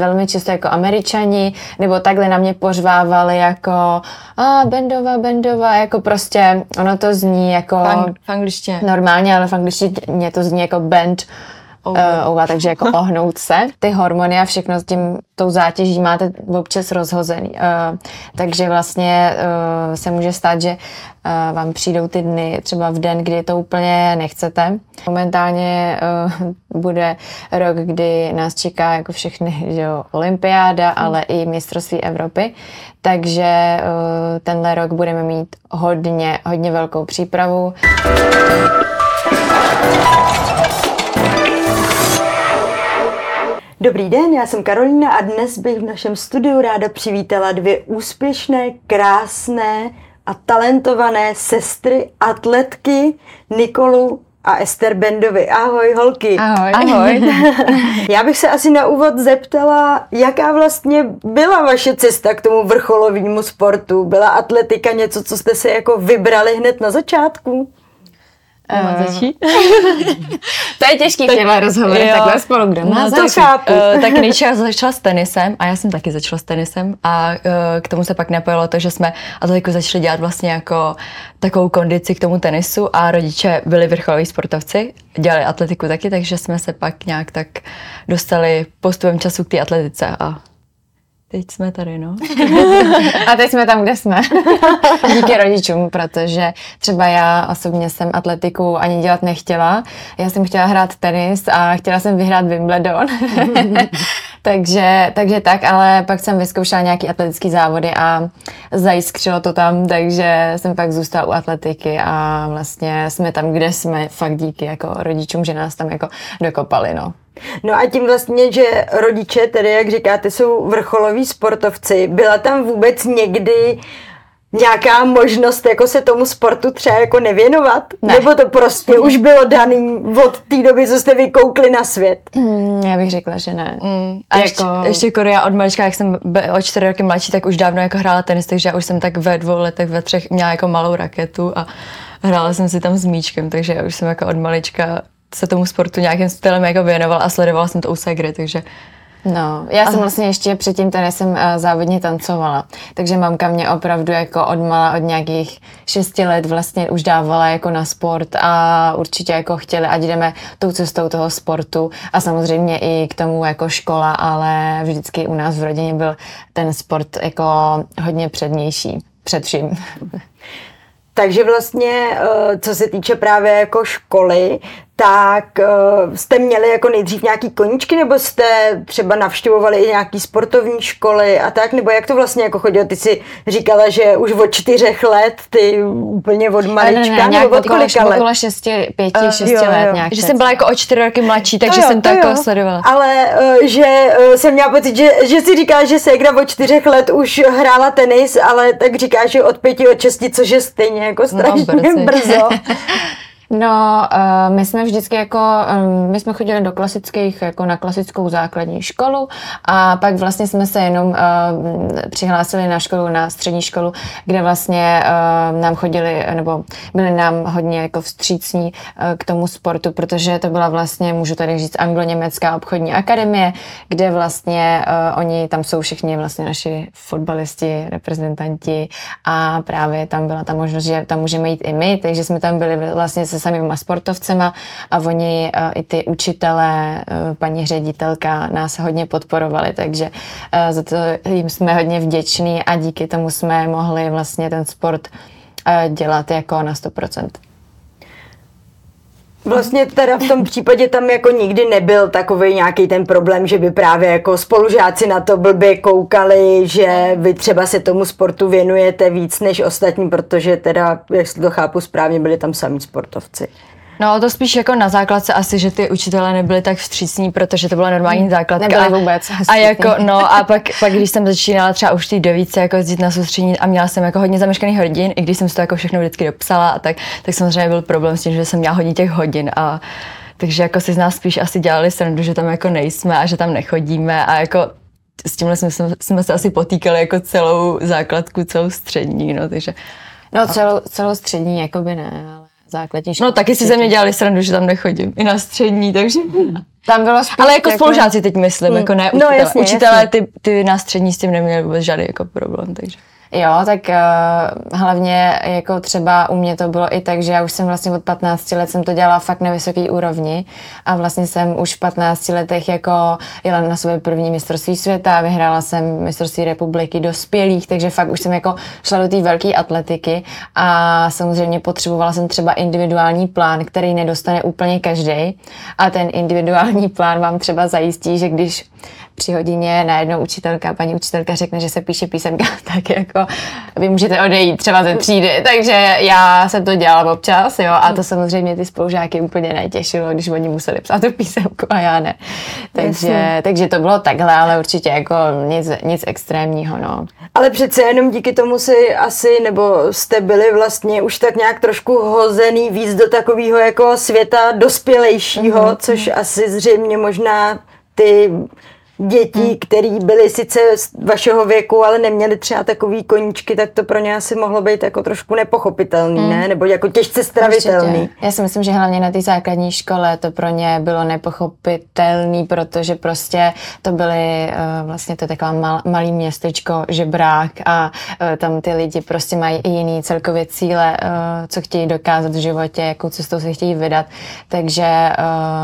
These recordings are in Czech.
velmi často jako američani, nebo takhle na mě pořvávali jako a Bendova, Bendova, jako prostě ono to zní jako v angličtině. normálně, ale v angličtině to zní jako bend uh, ova, takže jako ohnout se. Ty hormony a všechno s tím, tou zátěží máte občas rozhozený. Uh, takže vlastně uh, se může stát, že uh, vám přijdou ty dny třeba v den, kdy to úplně nechcete. Momentálně uh, bude rok, kdy nás čeká jako všechny, že jo, olympiáda, ale i mistrovství Evropy. Takže uh, tenhle rok budeme mít hodně, hodně velkou přípravu. Dobrý den, já jsem Karolína a dnes bych v našem studiu ráda přivítala dvě úspěšné, krásné a talentované sestry, atletky Nikolu a Ester Bendovi. Ahoj, holky. Ahoj. Ahoj. Já bych se asi na úvod zeptala, jaká vlastně byla vaše cesta k tomu vrcholovému sportu? Byla atletika něco, co jste si jako vybrali hned na začátku? Má začít? to je těžký v těchto rozhovorech, takhle spolu, kdo má No, to začít? chápu. Uh, tak nejdřív začala s tenisem a já jsem taky začala s tenisem a uh, k tomu se pak napojilo to, že jsme atletiku začali dělat vlastně jako takovou kondici k tomu tenisu a rodiče byli vrcholoví sportovci, dělali atletiku taky, takže jsme se pak nějak tak dostali postupem času k té atletice a teď jsme tady, no. A teď jsme tam, kde jsme. Díky rodičům, protože třeba já osobně jsem atletiku ani dělat nechtěla. Já jsem chtěla hrát tenis a chtěla jsem vyhrát Wimbledon. takže, takže tak, ale pak jsem vyzkoušela nějaký atletický závody a zajiskřilo to tam, takže jsem pak zůstala u atletiky a vlastně jsme tam, kde jsme, fakt díky jako rodičům, že nás tam jako dokopali, no. No a tím vlastně, že rodiče, tedy jak říkáte, jsou vrcholoví sportovci, byla tam vůbec někdy nějaká možnost jako se tomu sportu třeba jako nevěnovat? Ne. Nebo to prostě už bylo daný od té doby, co jste vykoukli na svět? Hmm, já bych řekla, že ne. Mm. A ještě, Jako- ještě Korea od malička, jak jsem o čtyři roky mladší, tak už dávno jako hrála tenis, takže já už jsem tak ve dvou letech, ve třech měla jako malou raketu a hrála jsem si tam s míčkem, takže já už jsem jako od malička se tomu sportu nějakým stylem jako věnovala a sledovala jsem to u Segry, takže No, já jsem vlastně ještě před tím tenisem uh, závodně tancovala, takže mamka mě opravdu jako odmala od nějakých šesti let vlastně už dávala jako na sport a určitě jako chtěli, ať jdeme tou cestou toho sportu a samozřejmě i k tomu jako škola, ale vždycky u nás v rodině byl ten sport jako hodně přednější před vším. Takže vlastně, eh, co se týče právě jako školy, tak eh, jste měli jako nejdřív nějaký koníčky, nebo jste třeba navštěvovali i nějaký sportovní školy a tak, nebo jak to vlastně jako chodilo? Ty si říkala, že už od čtyřech let, ty úplně od malička, nějak nebo od okolo, kolika let? okolo šesti, pěti, Eh, šesti jo, let jo. nějak. že jsem byla jako o čtyři roky mladší, takže jsem to, jako sledovala. Ale uh, že uh, jsem měla pocit, že, že si říká, že Segra od čtyřech let už hrála tenis, ale tak říká, že od pěti, od šesti, což je stejně jako strašně brzy. brzo. No, uh, my jsme vždycky jako, um, my jsme chodili do klasických, jako na klasickou základní školu a pak vlastně jsme se jenom uh, přihlásili na školu, na střední školu, kde vlastně uh, nám chodili, nebo byli nám hodně jako vstřícní uh, k tomu sportu, protože to byla vlastně, můžu tady říct, anglo-německá obchodní akademie, kde vlastně uh, oni, tam jsou všichni vlastně naši fotbalisti, reprezentanti a právě tam byla ta možnost, že tam můžeme jít i my, takže jsme tam byli vlastně se samýma sportovcema a oni uh, i ty učitelé, uh, paní ředitelka nás hodně podporovali, takže uh, za to jim jsme hodně vděční a díky tomu jsme mohli vlastně ten sport dělat jako na 100%. Vlastně teda v tom případě tam jako nikdy nebyl takový nějaký ten problém, že by právě jako spolužáci na to blbě koukali, že vy třeba se tomu sportu věnujete víc než ostatní, protože teda, si to chápu správně, byli tam samí sportovci. No to spíš jako na základce asi, že ty učitelé nebyli tak vstřícní, protože to byla normální základka. Nebyli a, vůbec A jako, no a pak, pak, když jsem začínala třeba už ty devíce jako jezdit na soustředění a měla jsem jako hodně zameškaných hodin, i když jsem si to jako všechno vždycky dopsala a tak, tak samozřejmě byl problém s tím, že jsem měla hodně těch hodin a takže jako si z nás spíš asi dělali srandu, že tam jako nejsme a že tam nechodíme a jako s tímhle jsme, jsme, jsme se asi potýkali jako celou základku, celou střední, no takže No celou, celou střední jakoby ne, ale základní škole. No taky si ze mě dělali srandu, že tam nechodím. I na střední, takže... Tam bylo spíš Ale jako spolužáci teď myslím, jako ne No, učitelé. jasně, učitelé jasně. ty, ty na střední s tím neměli vůbec žádný jako problém, takže... Jo, tak uh, hlavně jako třeba u mě to bylo i tak, že já už jsem vlastně od 15 let jsem to dělala fakt na vysoký úrovni a vlastně jsem už v 15 letech jako jela na své první mistrovství světa, vyhrála jsem mistrovství republiky dospělých, takže fakt už jsem jako šla do té velké atletiky a samozřejmě potřebovala jsem třeba individuální plán, který nedostane úplně každý a ten individuální plán vám třeba zajistí, že když při hodině najednou učitelka, paní učitelka řekne, že se píše písemka, tak jako vy můžete odejít třeba ze třídy. Takže já jsem to dělala občas, jo, a to samozřejmě ty spolužáky úplně netěšilo, když oni museli psát tu písemku a já ne. Takže, Jasně. takže to bylo takhle, ale určitě jako nic, nic extrémního, no. Ale přece jenom díky tomu si asi, nebo jste byli vlastně už tak nějak trošku hozený víc do takového jako světa dospělejšího, mm-hmm. což asi zřejmě možná ty děti, hmm. které byly sice z vašeho věku, ale neměly třeba takový koníčky, tak to pro ně asi mohlo být jako trošku nepochopitelný, hmm. ne? Nebo jako těžce stravitelný. Určitě. Já si myslím, že hlavně na té základní škole to pro ně bylo nepochopitelný, protože prostě to byly uh, vlastně to je taková mal, malý městečko, žebrák a uh, tam ty lidi prostě mají i jiný celkově cíle, uh, co chtějí dokázat v životě, jakou cestou se chtějí vydat. Takže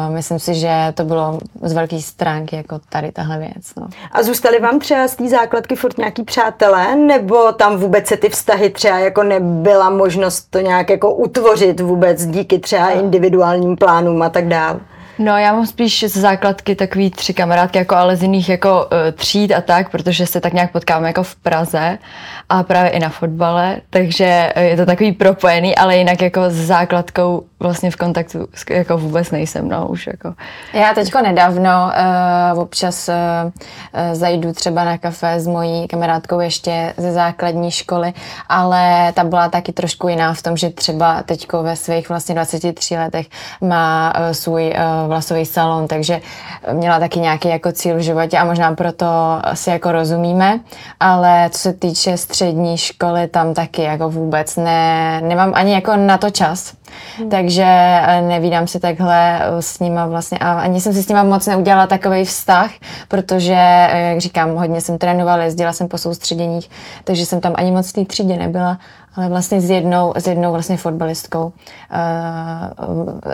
myslím si, že to bylo z velké stránky jako tady tahle věc. No. A zůstali vám třeba z té základky furt nějaký přátelé, nebo tam vůbec se ty vztahy třeba jako nebyla možnost to nějak jako utvořit vůbec díky třeba individuálním plánům a tak dále? No já mám spíš z základky takový tři kamarádky, jako ale z jiných jako uh, tříd a tak, protože se tak nějak potkáváme jako v Praze a právě i na fotbale, takže eh, je to takový propojený, ale jinak jako s základkou vlastně v kontaktu jako vůbec nejsem, no už jako. Já teďko nedávno uh, občas uh, zajdu třeba na kafe s mojí kamarádkou ještě ze základní školy, ale ta byla taky trošku jiná v tom, že třeba teďko ve svých vlastně 23 letech má uh, svůj uh, vlasový salon, takže měla taky nějaký jako cíl v životě a možná proto si jako rozumíme, ale co se týče střední školy, tam taky jako vůbec ne, nemám ani jako na to čas. Hmm. Takže eh, nevídám si takhle eh, s nima vlastně a ani jsem si s nima moc neudělala takový vztah, protože, eh, jak říkám, hodně jsem trénovala, jezdila jsem po soustředěních, takže jsem tam ani moc v té třídě nebyla, ale vlastně s jednou, s jednou vlastně fotbalistkou uh,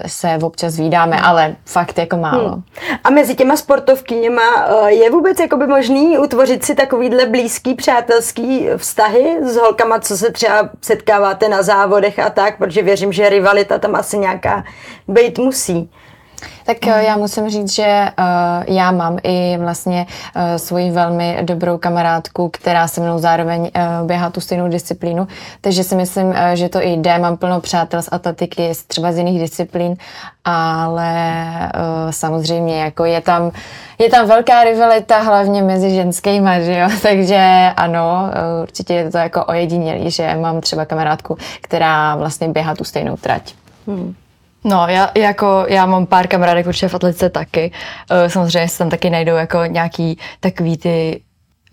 se občas vídáme, ale fakt jako málo. Hmm. A mezi těma sportovkyněma eh, je vůbec jakoby možný utvořit si takovýhle blízký přátelský vztahy s holkama, co se třeba setkáváte na závodech a tak, protože věřím, že rivalita tam asi nějaká být musí. Tak mm. já musím říct, že uh, já mám i vlastně uh, svoji velmi dobrou kamarádku, která se mnou zároveň uh, běhá tu stejnou disciplínu, takže si myslím, uh, že to i jde. Mám plno přátel z atletiky, z- třeba z jiných disciplín, ale uh, samozřejmě jako je tam, je tam velká rivalita hlavně mezi ženskýma, že jo? takže ano, uh, určitě je to jako ojedinělý, že mám třeba kamarádku, která vlastně běhá tu stejnou trať. No, já, jako, já mám pár kamarádek určitě v atletice taky. Eh, Samozřejmě se tam taky najdou jako nějaký takový ty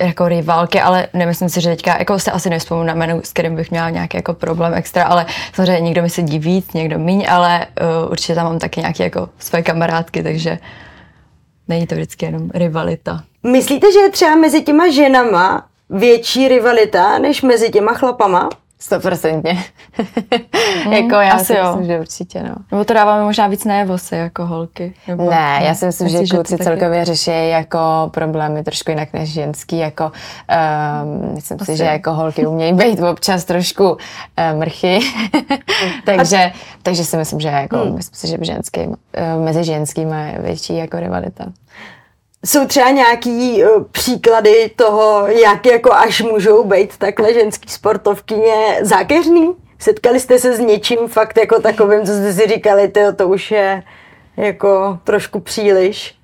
jako rivalky, ale nemyslím si, že teďka, jako se asi nevzpomínám na jméno, s kterým bych měla nějaký jako problém extra, ale samozřejmě někdo mi sedí víc, někdo míň, ale uh, určitě tam mám taky nějaké jako své kamarádky, takže není to vždycky jenom rivalita. Myslíte, že je třeba mezi těma ženama větší rivalita než mezi těma chlapama? Stoprocentně. jako já asi si jo. myslím, že určitě, no. Nebo to dáváme možná víc najevo se jako holky. Nebo, Ne, já si myslím, že Myslíš, kluci celkově řeší jako problémy trošku jinak než ženský, jako um, myslím si, Asi že jo. jako holky umějí být občas trošku uh, mrchy, takže, takže si myslím, že jako, Hmm. myslím si, že v ženským, uh, mezi ženskými je větší jako rivalita. Jsou třeba nějaký uh, příklady toho, jak jako až můžou být takhle ženský sportovkyně zákeřný? Setkali jste se s něčím fakt jako takovým, co jste si říkali, tyjo, to už je jako trošku příliš?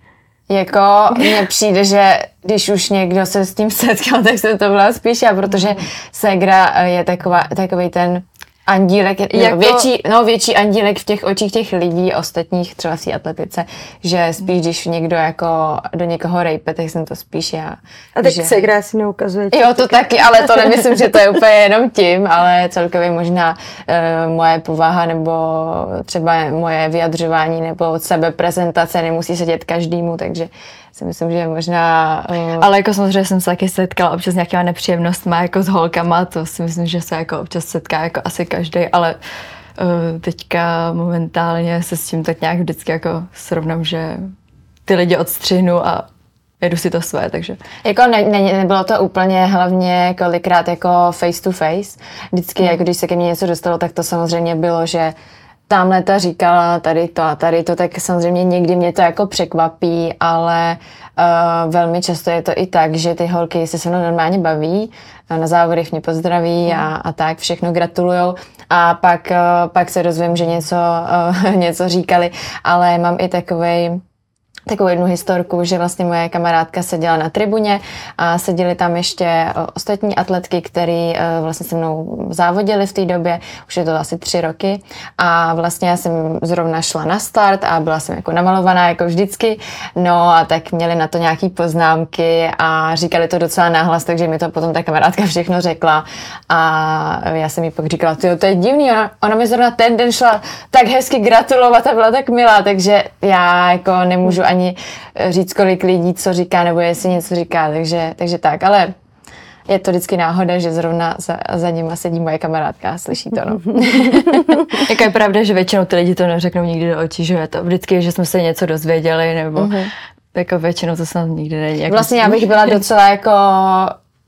Jako mně přijde, že když už někdo se s tím setkal, tak se to byla spíš já, protože Segra eh, je taková, takový ten andílek, jako... Větší, no, větší andílek v těch očích těch lidí ostatních třeba v té atletice, že spíš, když někdo jako do někoho rejpe, tak jsem to spíš já. A tak že... se hra si neukazuje. Jo, to taky, ale to nemyslím, že to je úplně jenom tím, ale celkově možná uh, moje povaha nebo třeba moje vyjadřování nebo sebeprezentace nemusí sedět každému, takže si myslím, že možná... Uh... Ale jako samozřejmě jsem se taky setkala občas s nějakýma nepříjemnostmi jako s holkama, to si myslím, že se jako občas setká jako asi každý, ale uh, teďka momentálně se s tím tak nějak vždycky jako srovnám, že ty lidi odstřihnu a jedu si to své, takže... Jako ne, ne, nebylo to úplně hlavně kolikrát jako face to face. Vždycky, hmm. jako když se ke mně něco dostalo, tak to samozřejmě bylo, že tamhle ta říkala tady to a tady to, tak samozřejmě někdy mě to jako překvapí, ale uh, velmi často je to i tak, že ty holky se se mnou normálně baví, na závodech mě pozdraví a, a tak, všechno gratulujou a pak, uh, pak se dozvím, že něco, uh, něco říkali, ale mám i takovej takovou jednu historku, že vlastně moje kamarádka seděla na tribuně a seděli tam ještě eh, ostatní atletky, který eh, vlastně se mnou závodili v té době, už je to asi tři roky. A vlastně já jsem zrovna šla na start a byla jsem jako namalovaná jako vždycky, no a tak měli na to nějaký poznámky a říkali to docela náhlas, takže mi to potom ta kamarádka všechno řekla. A já jsem jí pak říkala, ty to je divný, ona, ona mi zrovna ten den šla tak hezky gratulovat a byla tak milá, takže já jako nemůžu ani eh, říct, kolik lidí co říká, nebo jestli něco říká, takže, takže tak, ale je to vždycky náhoda, že zrovna za, za nima sedí moje kamarádka a slyší to, no. jako je pravda, že většinou ty lidi to neřeknou nikdy do očí, že je to vždycky, že jsme se něco dozvěděli, nebo uh-huh. jako většinou to snad nikdy není. Jako vlastně já bych byla docela jako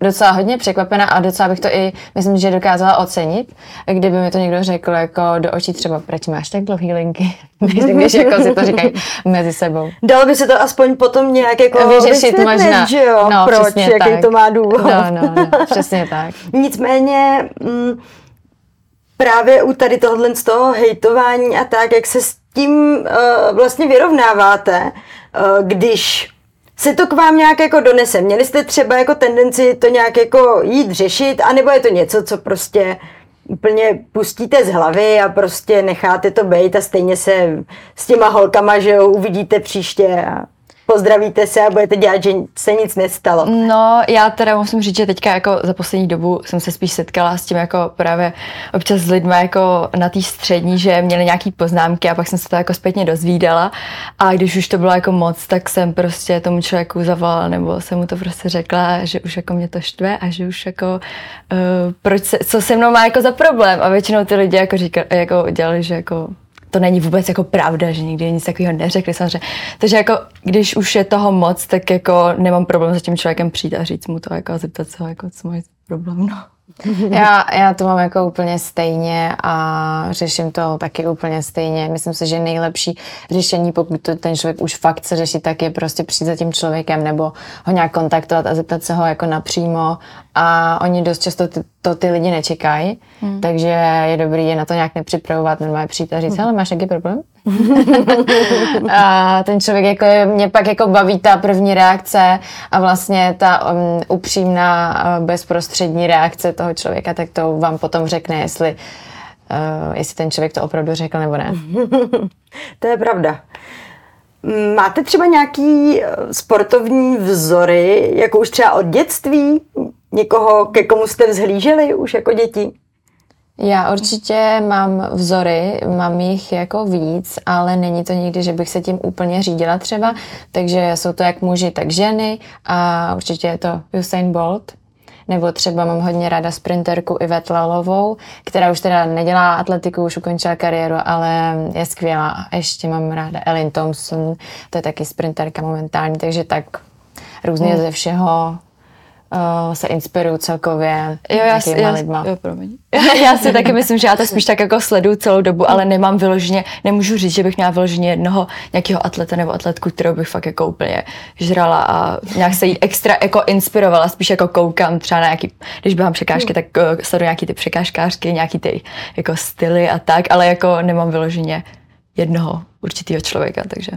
docela hodně překvapena a docela bych to i, myslím, že dokázala ocenit, kdyby mi to někdo řekl jako do očí třeba, proč máš tak dlouhý linky, když jako si to říkají mezi sebou. Dalo by se to aspoň potom nějak jako vyřešit možná. že jo, no, proč, jaký tak. to má důvod. No, no, no, přesně tak. Nicméně mm, právě u tady tohohle z toho hejtování a tak, jak se s tím uh, vlastně vyrovnáváte, uh, když se to k vám nějak jako donese? Měli jste třeba jako tendenci to nějak jako jít řešit, anebo je to něco, co prostě úplně pustíte z hlavy a prostě necháte to být a stejně se s těma holkama, že jo, uvidíte příště a pozdravíte se a budete dělat, že se nic nestalo. No, já teda musím říct, že teďka jako za poslední dobu jsem se spíš setkala s tím jako právě občas s lidmi jako na té střední, že měli nějaký poznámky a pak jsem se to jako zpětně dozvídala a když už to bylo jako moc, tak jsem prostě tomu člověku zavolala nebo jsem mu to prostě řekla, že už jako mě to štve a že už jako uh, proč se, co se mnou má jako za problém a většinou ty lidi jako říkali, jako dělali, že jako to není vůbec jako pravda, že nikdy nic takového neřekli samozřejmě. Takže jako, když už je toho moc, tak jako nemám problém s tím člověkem přijít a říct mu to jako a zeptat se ho, jako, co mají problém, no. Já, já to mám jako úplně stejně a řeším to taky úplně stejně. Myslím si, že nejlepší řešení, pokud to ten člověk už fakt chce řešit, tak je prostě přijít za tím člověkem nebo ho nějak kontaktovat a zeptat se ho jako napřímo. A oni dost často ty, to ty lidi nečekají, hmm. takže je dobrý je na to nějak nepřipravovat, normálně přijít a říct, ale máš nějaký problém? a ten člověk jako mě pak jako baví ta první reakce a vlastně ta um, upřímná uh, bezprostřední reakce toho člověka, tak to vám potom řekne, jestli, uh, jestli ten člověk to opravdu řekl nebo ne. to je pravda. Máte třeba nějaký uh, sportovní vzory, jako už třeba od dětství? Někoho, ke komu jste vzhlíželi už jako děti? Já určitě mám vzory, mám jich jako víc, ale není to nikdy, že bych se tím úplně řídila třeba, takže jsou to jak muži, tak ženy a určitě je to Usain Bolt, nebo třeba mám hodně ráda sprinterku Ivet Lalovou, která už teda nedělá atletiku, už ukončila kariéru, ale je skvělá. A ještě mám ráda Ellen Thompson, to je taky sprinterka momentální, takže tak různě hmm. ze všeho uh, se inspiruju celkově jo, já, já, lidma. Jo, promiň. já si taky myslím, že já to spíš tak jako sleduju celou dobu, ale nemám vyloženě, nemůžu říct, že bych měla vyloženě jednoho nějakého atleta nebo atletku, kterou bych fakt jako úplně žrala a nějak se jí extra jako inspirovala, spíš jako koukám třeba na nějaký, když běhám překážky, tak uh, sleduju nějaký ty překážkářky, nějaký ty jako styly a tak, ale jako nemám vyloženě jednoho určitého člověka, takže.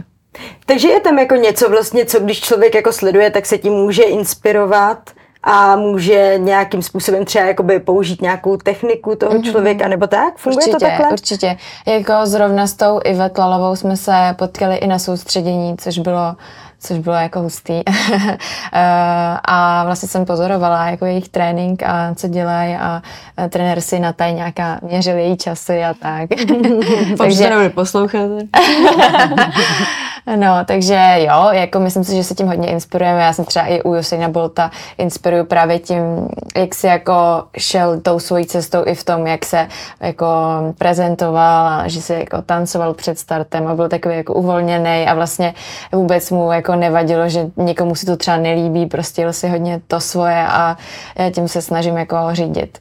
Takže je tam jako něco vlastně, co když člověk jako sleduje, tak se tím může inspirovat a může nějakým způsobem třeba jakoby použít nějakou techniku toho mm-hmm. člověka, nebo tak? Funguje určitě, to takhle? Určitě. Jako zrovna s tou Ivet Lalovou jsme se potkali i na soustředění, což bylo což bylo jako hustý. a vlastně jsem pozorovala jako jejich trénink a co dělají a trenér si na taj nějaká měřil její časy a tak. takže nebude poslouchat. no, takže jo, jako myslím si, že se tím hodně inspirujeme. Já jsem třeba i u Usaina Bolta inspiruju právě tím, jak si jako šel tou svojí cestou i v tom, jak se jako prezentoval a že si jako tancoval před startem a byl takový jako uvolněný a vlastně vůbec mu jako nevadilo, že někomu si to třeba nelíbí, prostě jel si hodně to svoje a já tím se snažím jako řídit.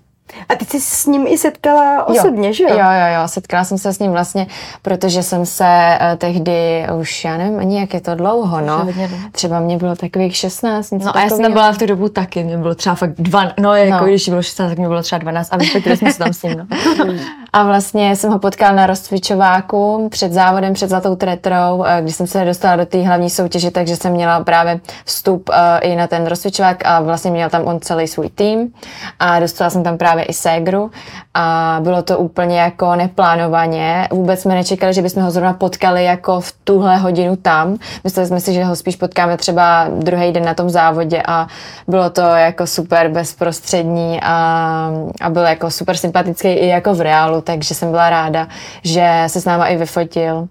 A ty jsi s ním i setkala osobně, jo. že jo? Jo, jo, jo, setkala jsem se s ním vlastně, protože jsem se uh, tehdy, už já nevím ani jak je to dlouho, no. Třeba mě bylo takových 16, něco No a já jsem byla v tu dobu taky, mě bylo třeba fakt dva, no jako no. když bylo 16, tak mě bylo třeba 12 a vypětili jsme se tam s ním, no. A vlastně jsem ho potkal na rozcvičováku před závodem, před Zlatou tretrou, eh, když jsem se dostala do té hlavní soutěže, takže jsem měla právě vstup uh, i na ten rozcvičovák a vlastně měl tam on celý svůj tým a dostala jsem tam právě i ségru a bylo to úplně jako neplánovaně. Vůbec jsme nečekali, že bychom ho zrovna potkali jako v tuhle hodinu tam. Mysleli jsme si, že ho spíš potkáme třeba druhý den na tom závodě a bylo to jako super bezprostřední a, a byl jako super sympatický i jako v reálu, takže jsem byla ráda, že se s náma i vyfotil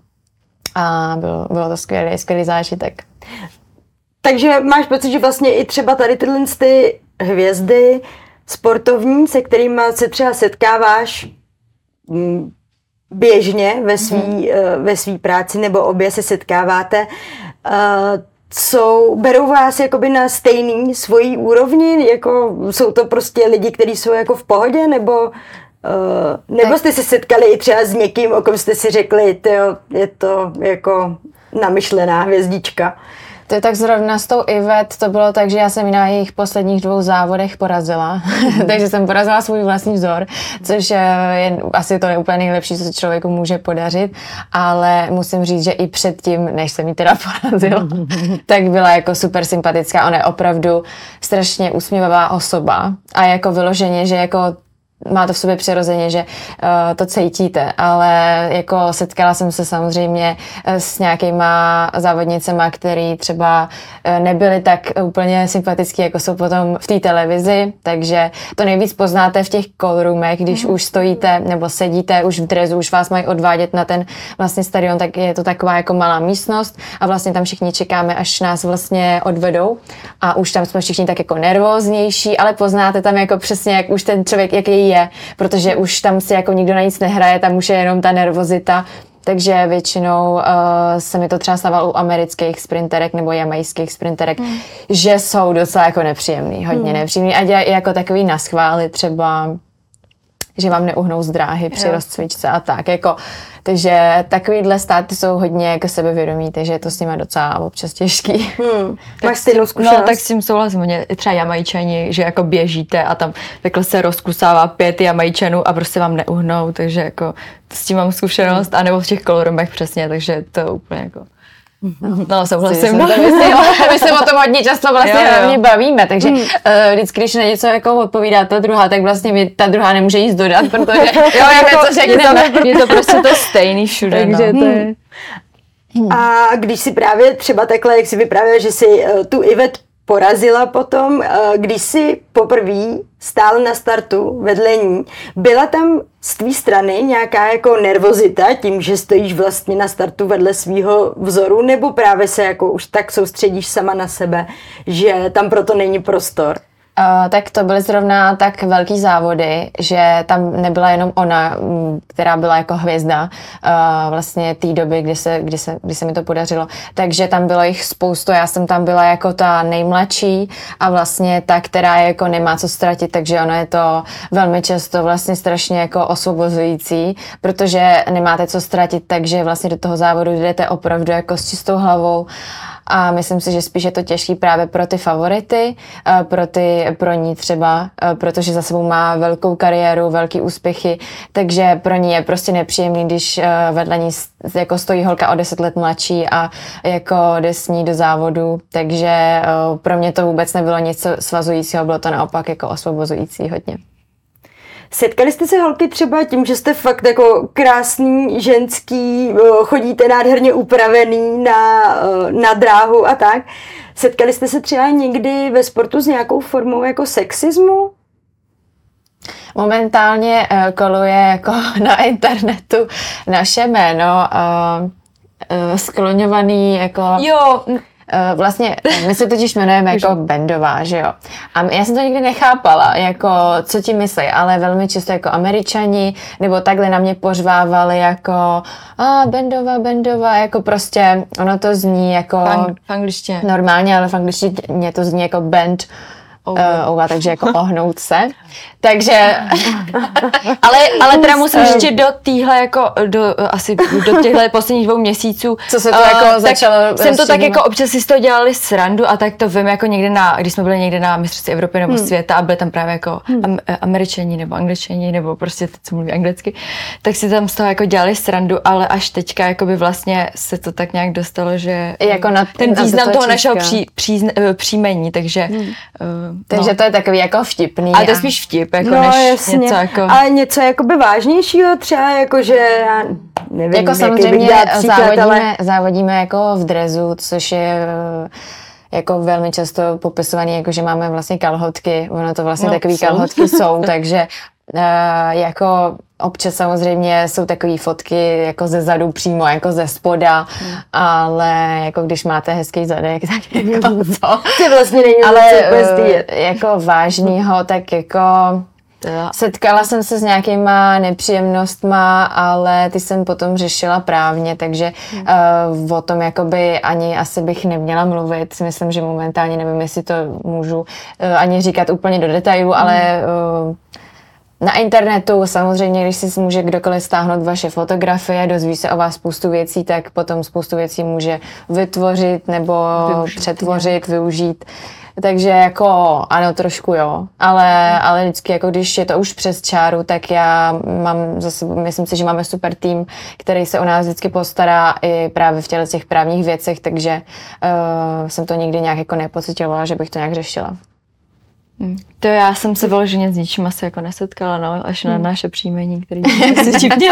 a bylo, bylo to skvělý, skvělý zážitek. Takže máš pocit, že vlastně i třeba tady tyhle ty hvězdy sportovní, se kterými se třeba setkáváš mm, běžně ve své hmm. ve svý práci, nebo obě se setkáváte, jsou, berou vás jakoby na stejný svojí úrovni, jako jsou to prostě lidi, kteří jsou jako v pohodě, nebo Uh, nebo jste se setkali i třeba s někým, o kom jste si řekli, tyjo, je to jako namyšlená hvězdička. To je tak zrovna s tou Ivet, to bylo tak, že já jsem ji na jejich posledních dvou závodech porazila, takže jsem porazila svůj vlastní vzor, což eh, je asi to úplně nejlepší, co se člověku může podařit, ale musím říct, že i předtím, než jsem ji teda porazila, tak byla jako super sympatická, ona je opravdu strašně usměvavá osoba a jako vyloženě, že jako má to v sobě přirozeně, že uh, to cítíte, ale jako setkala jsem se samozřejmě eh, s nějakýma závodnicema, který třeba uh, nebyli tak úplně sympatický, jako jsou potom v té televizi, takže to nejvíc poznáte v těch callroomech, když mm. už stojíte nebo sedíte už v drezu, už vás mají odvádět na ten vlastně stadion, tak je to taková jako malá místnost a vlastně tam všichni čekáme, až nás vlastně odvedou a už tam jsme všichni tak jako nervóznější, ale poznáte tam jako přesně, jak už ten člověk, jaký je, protože už tam si jako nikdo na nic nehraje, tam už je jenom ta nervozita, takže většinou uh, se mi to třeba stávalo u amerických sprinterek nebo jamajských sprinterek, hmm. že jsou docela jako nepříjemný, hodně hmm. nepříjemný. A dělají jako takový naschvály třeba, že vám neuhnou z dráhy při jo. rozcvičce a tak. Jako, takže takovýhle státy jsou hodně jako sebevědomí, takže je to s nimi docela občas těžký. Hmm. Máš stejnou zkušenost? No, tak s tím souhlasím. Mě, třeba jamajčani, že jako běžíte a tam takhle se rozkusává pět jamajčanů a prostě vám neuhnou, takže jako s tím mám zkušenost, hmm. anebo v těch koloromech přesně, takže to úplně jako No, souhlasím. No. My se o tom hodně často vlastně jo, jo. hlavně bavíme, takže hmm. uh, vždycky, když na něco jako odpovídá ta druhá, tak vlastně mi ta druhá nemůže nic dodat, protože jo, jako, co řekneme. Je to, je to prostě to stejný všude. Takže no. to je... Hmm. A když si právě třeba takhle, jak si vyprávěl, že si uh, tu Ivet porazila potom, eh, když si poprvé stál na startu vedle ní. Byla tam z tvý strany nějaká jako nervozita tím, že stojíš vlastně na startu vedle svého vzoru, nebo právě se jako už tak soustředíš sama na sebe, že tam proto není prostor? Uh, tak to byly zrovna tak velký závody, že tam nebyla jenom ona, mm, která byla jako hvězda uh, vlastně té doby, kdy se, kdy, se, kdy se mi to podařilo. Takže tam bylo jich spoustu, já jsem tam byla jako ta nejmladší a vlastně ta, která jako nemá co ztratit, takže ono je to velmi často vlastně strašně jako osvobozující, protože nemáte co ztratit, takže vlastně do toho závodu jdete opravdu jako s čistou hlavou a myslím si, že spíš je to těžký právě pro ty favority, uh, pro, ty, pro ní třeba, uh, protože za sebou má velkou kariéru, velký úspěchy, takže pro ní je prostě nepříjemný, když uh, vedle ní jako stojí holka o 10 let mladší a jako jde s ní do závodu, takže pro mě to vůbec nebylo nic svazujícího, bylo to naopak jako osvobozující hodně. Setkali jste se holky třeba tím, že jste fakt jako krásný, ženský, chodíte nádherně upravený na, na dráhu a tak. Setkali jste se třeba někdy ve sportu s nějakou formou jako sexismu? Momentálně uh, koluje jako na internetu naše jméno skloňovaný jako... Jo, Eh, vlastně, my se totiž jmenujeme jako Bendová, že jo. A já jsem to nikdy nechápala, jako co ti myslí, ale velmi často jako američani, nebo takhle na mě pořvávali jako a Bendová, Bendová, jako prostě ono to zní jako... V angličtině. Normálně, ale v angličtině to zní jako bend uh, ova, takže jako ohnout se. Takže... ale, ale teda musím ještě do týhle jako, do, asi do těchto posledních dvou měsíců. Co se to uh, jako začalo Jsem to tak jako občas si z toho dělali srandu a tak to vím jako někde na, když jsme byli někde na mistrovství Evropy nebo hmm. světa a byli tam právě jako hmm. am, američani nebo angličani nebo prostě ty, co mluví anglicky, tak si tam z toho jako dělali srandu, ale až teďka jako by vlastně se to tak nějak dostalo, že jako na, ten význam toho našeho pří, pří, eh, příjmení, takže hmm. uh, takže no. to je takový jako vtipný. Ale to je spíš vtip, jako no, než jasně. něco jako... Ale něco jakoby vážnějšího třeba, jako že já nevím, Jako samozřejmě závodíme, ale... závodíme jako v drezu, což je eh, jako velmi často popisovaný, jako že máme vlastně kalhotky, ono to vlastně no, takový jsou. kalhotky jsou, takže jako Občas samozřejmě jsou takové fotky jako ze zadu přímo, jako ze spoda, hmm. ale jako když máte hezký zadek, tak jako co? To vlastně není ale uh, jako vážnýho, tak jako Setkala jsem se s nějakýma nepříjemnostma, ale ty jsem potom řešila právně, takže uh, o tom jakoby ani asi bych neměla mluvit. Myslím, že momentálně nevím, jestli to můžu uh, ani říkat úplně do detailu, hmm. ale uh, na internetu samozřejmě, když si může kdokoliv stáhnout vaše fotografie, dozví se o vás spoustu věcí, tak potom spoustu věcí může vytvořit nebo využít, přetvořit, ne? využít. Takže jako ano, trošku jo, ale, ale vždycky jako když je to už přes čáru, tak já mám zase, myslím si, že máme super tým, který se o nás vždycky postará i právě v těch právních věcech, takže uh, jsem to nikdy nějak jako nepocitovala, že bych to nějak řešila. Hmm. To já jsem se vyloženě s ničím asi jako nesetkala, no, až na hmm. naše příjmení, který asi vtipně.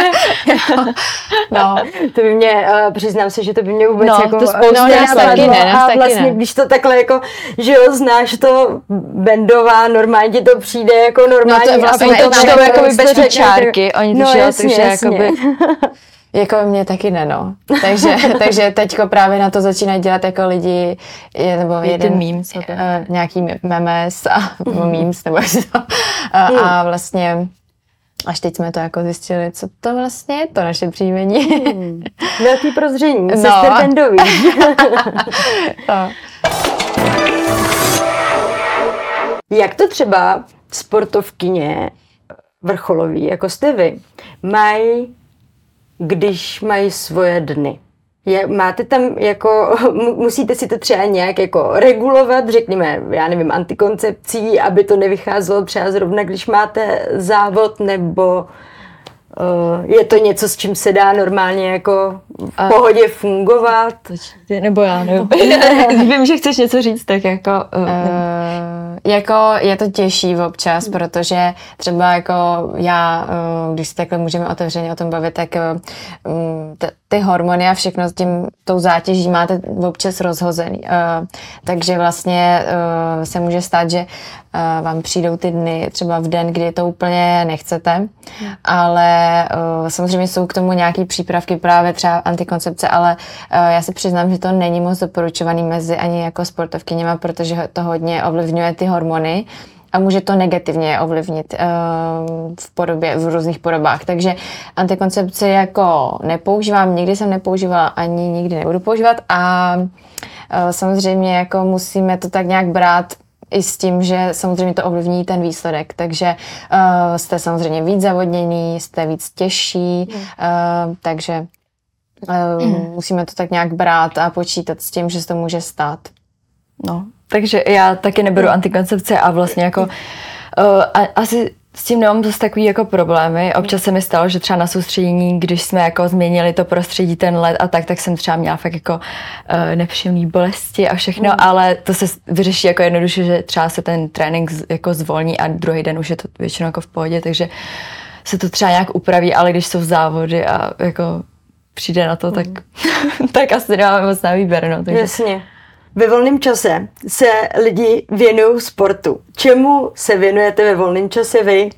no, to by mě, uh, přiznám se, že to by mě vůbec no, jako to spoustu no, nás taky ne, nás a taky vlastně, ne. když to takhle jako, že jo, znáš to bendová, normálně ti to přijde jako normálně. No to vlastně a to, to, to, jako bez ty čárky, oni to no, jasně, že jakoby... Jako mě taky ne, no. Takže, takže teďko právě na to začínají dělat jako lidi, je, nebo je jeden, memes, uh, nějaký memes a, nebo mhm. memes, nebo to. A, mm. a vlastně Až teď jsme to jako zjistili, co to vlastně je to naše příjmení. Hmm. Velký prozření, no. sester Bendový. no. Jak to třeba sportovkyně vrcholový, jako jste vy, mají když mají svoje dny. Je, máte tam jako, musíte si to třeba nějak jako regulovat, řekněme, já nevím, antikoncepcí, aby to nevycházelo třeba zrovna, když máte závod, nebo je to něco, s čím se dá normálně jako v pohodě fungovat? Nebo já nevím. Vím, že chceš něco říct, tak jako... Uh, jako je to těžší občas, protože třeba jako já, eh, když se takhle můžeme otevřeně o tom bavit, tak eh, mm, ty hormony a všechno s tím, tou zátěží máte občas rozhozený. Uh, takže vlastně uh, se může stát, že uh, vám přijdou ty dny třeba v den, kdy to úplně nechcete, ale uh, samozřejmě jsou k tomu nějaké přípravky, právě třeba antikoncepce, ale uh, já se přiznám, že to není moc doporučovaný mezi ani jako sportovkyněma, protože to hodně ovlivňuje ty hormony a může to negativně ovlivnit uh, v podobě, v různých podobách. Takže antikoncepci jako nepoužívám, nikdy jsem nepoužívala, ani nikdy nebudu používat a uh, samozřejmě jako musíme to tak nějak brát i s tím, že samozřejmě to ovlivní ten výsledek. Takže uh, jste samozřejmě víc zavodněný, jste víc těžší, uh, takže uh, musíme to tak nějak brát a počítat s tím, že se to může stát. No, takže já taky neberu antikoncepce a vlastně jako uh, a, asi s tím nemám dost takový jako problémy. Občas se mi stalo, že třeba na soustředění, když jsme jako změnili to prostředí, ten let a tak, tak jsem třeba měla fakt jako uh, nepříjemné bolesti a všechno, mm. ale to se vyřeší jako jednoduše, že třeba se ten trénink jako zvolní a druhý den už je to většinou jako v pohodě, takže se to třeba nějak upraví, ale když jsou závody a jako přijde na to, mm. tak, tak asi nemáme moc na výběr. No, takže. Jasně. Ve volném čase se lidi věnují sportu. Čemu se věnujete ve volném čase vy?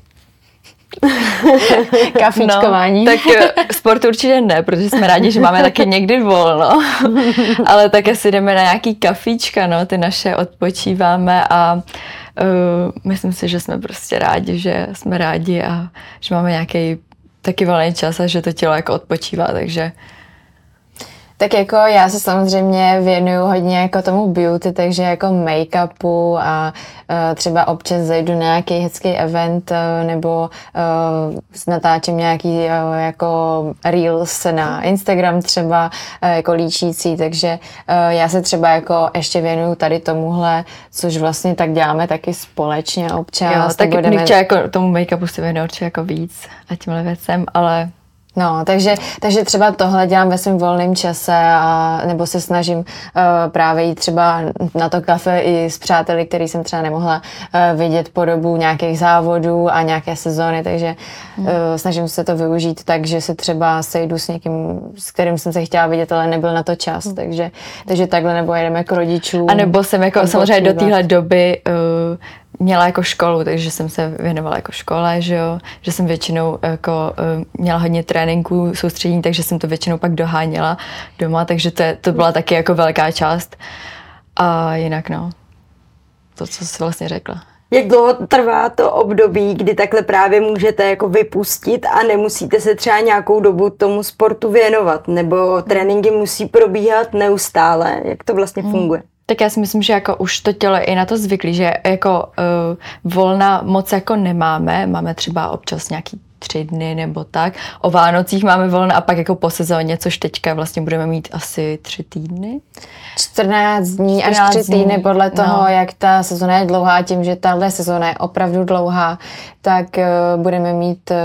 Kafičkování. No, tak eh, sport určitě ne, protože jsme rádi, že máme taky někdy volno. Ale také si jdeme na nějaký kafíčka, no, ty naše odpočíváme a uh, myslím si, že jsme prostě rádi, že jsme rádi a že máme nějaký taky volný čas a že to tělo jako odpočívá, takže tak jako já se samozřejmě věnuju hodně jako tomu beauty, takže jako make-upu a uh, třeba občas zajdu na nějaký hezký event uh, nebo uh, natáčím nějaký uh, jako reels na Instagram třeba uh, jako líčící, takže uh, já se třeba jako ještě věnuju tady tomuhle, což vlastně tak děláme taky společně občas. Jo, tak budeme... jako tomu make-upu si věnuju určitě jako víc a tímhle věcem, ale No, takže, takže třeba tohle dělám ve svém volném čase a nebo se snažím uh, právě jít třeba na to kafe i s přáteli, který jsem třeba nemohla uh, vidět po dobu nějakých závodů a nějaké sezóny, takže uh, snažím se to využít tak, že se třeba sejdu s někým, s kterým jsem se chtěla vidět, ale nebyl na to čas, hmm. takže, takže takhle nebo jedeme k rodičům. A nebo jsem jako samozřejmě do téhle doby uh, měla jako školu, takže jsem se věnovala jako škole, že jo, že jsem většinou jako uh, měla hodně tréninků, soustředění, takže jsem to většinou pak doháněla doma, takže to, je, to byla taky jako velká část. A jinak no, to, co jsi vlastně řekla. Jak dlouho trvá to období, kdy takhle právě můžete jako vypustit a nemusíte se třeba nějakou dobu tomu sportu věnovat? Nebo tréninky musí probíhat neustále? Jak to vlastně hmm. funguje? Hmm. Tak já si myslím, že jako už to tělo je i na to zvyklý, že jako uh, volna moc jako nemáme, máme třeba občas nějaký tři dny nebo tak. O Vánocích máme volno a pak jako po sezóně, což teďka vlastně budeme mít asi tři týdny. 14 dní 14 až 3 týdny podle toho, no. jak ta sezóna je dlouhá, tím, že tahle sezóna je opravdu dlouhá, tak uh, budeme mít uh,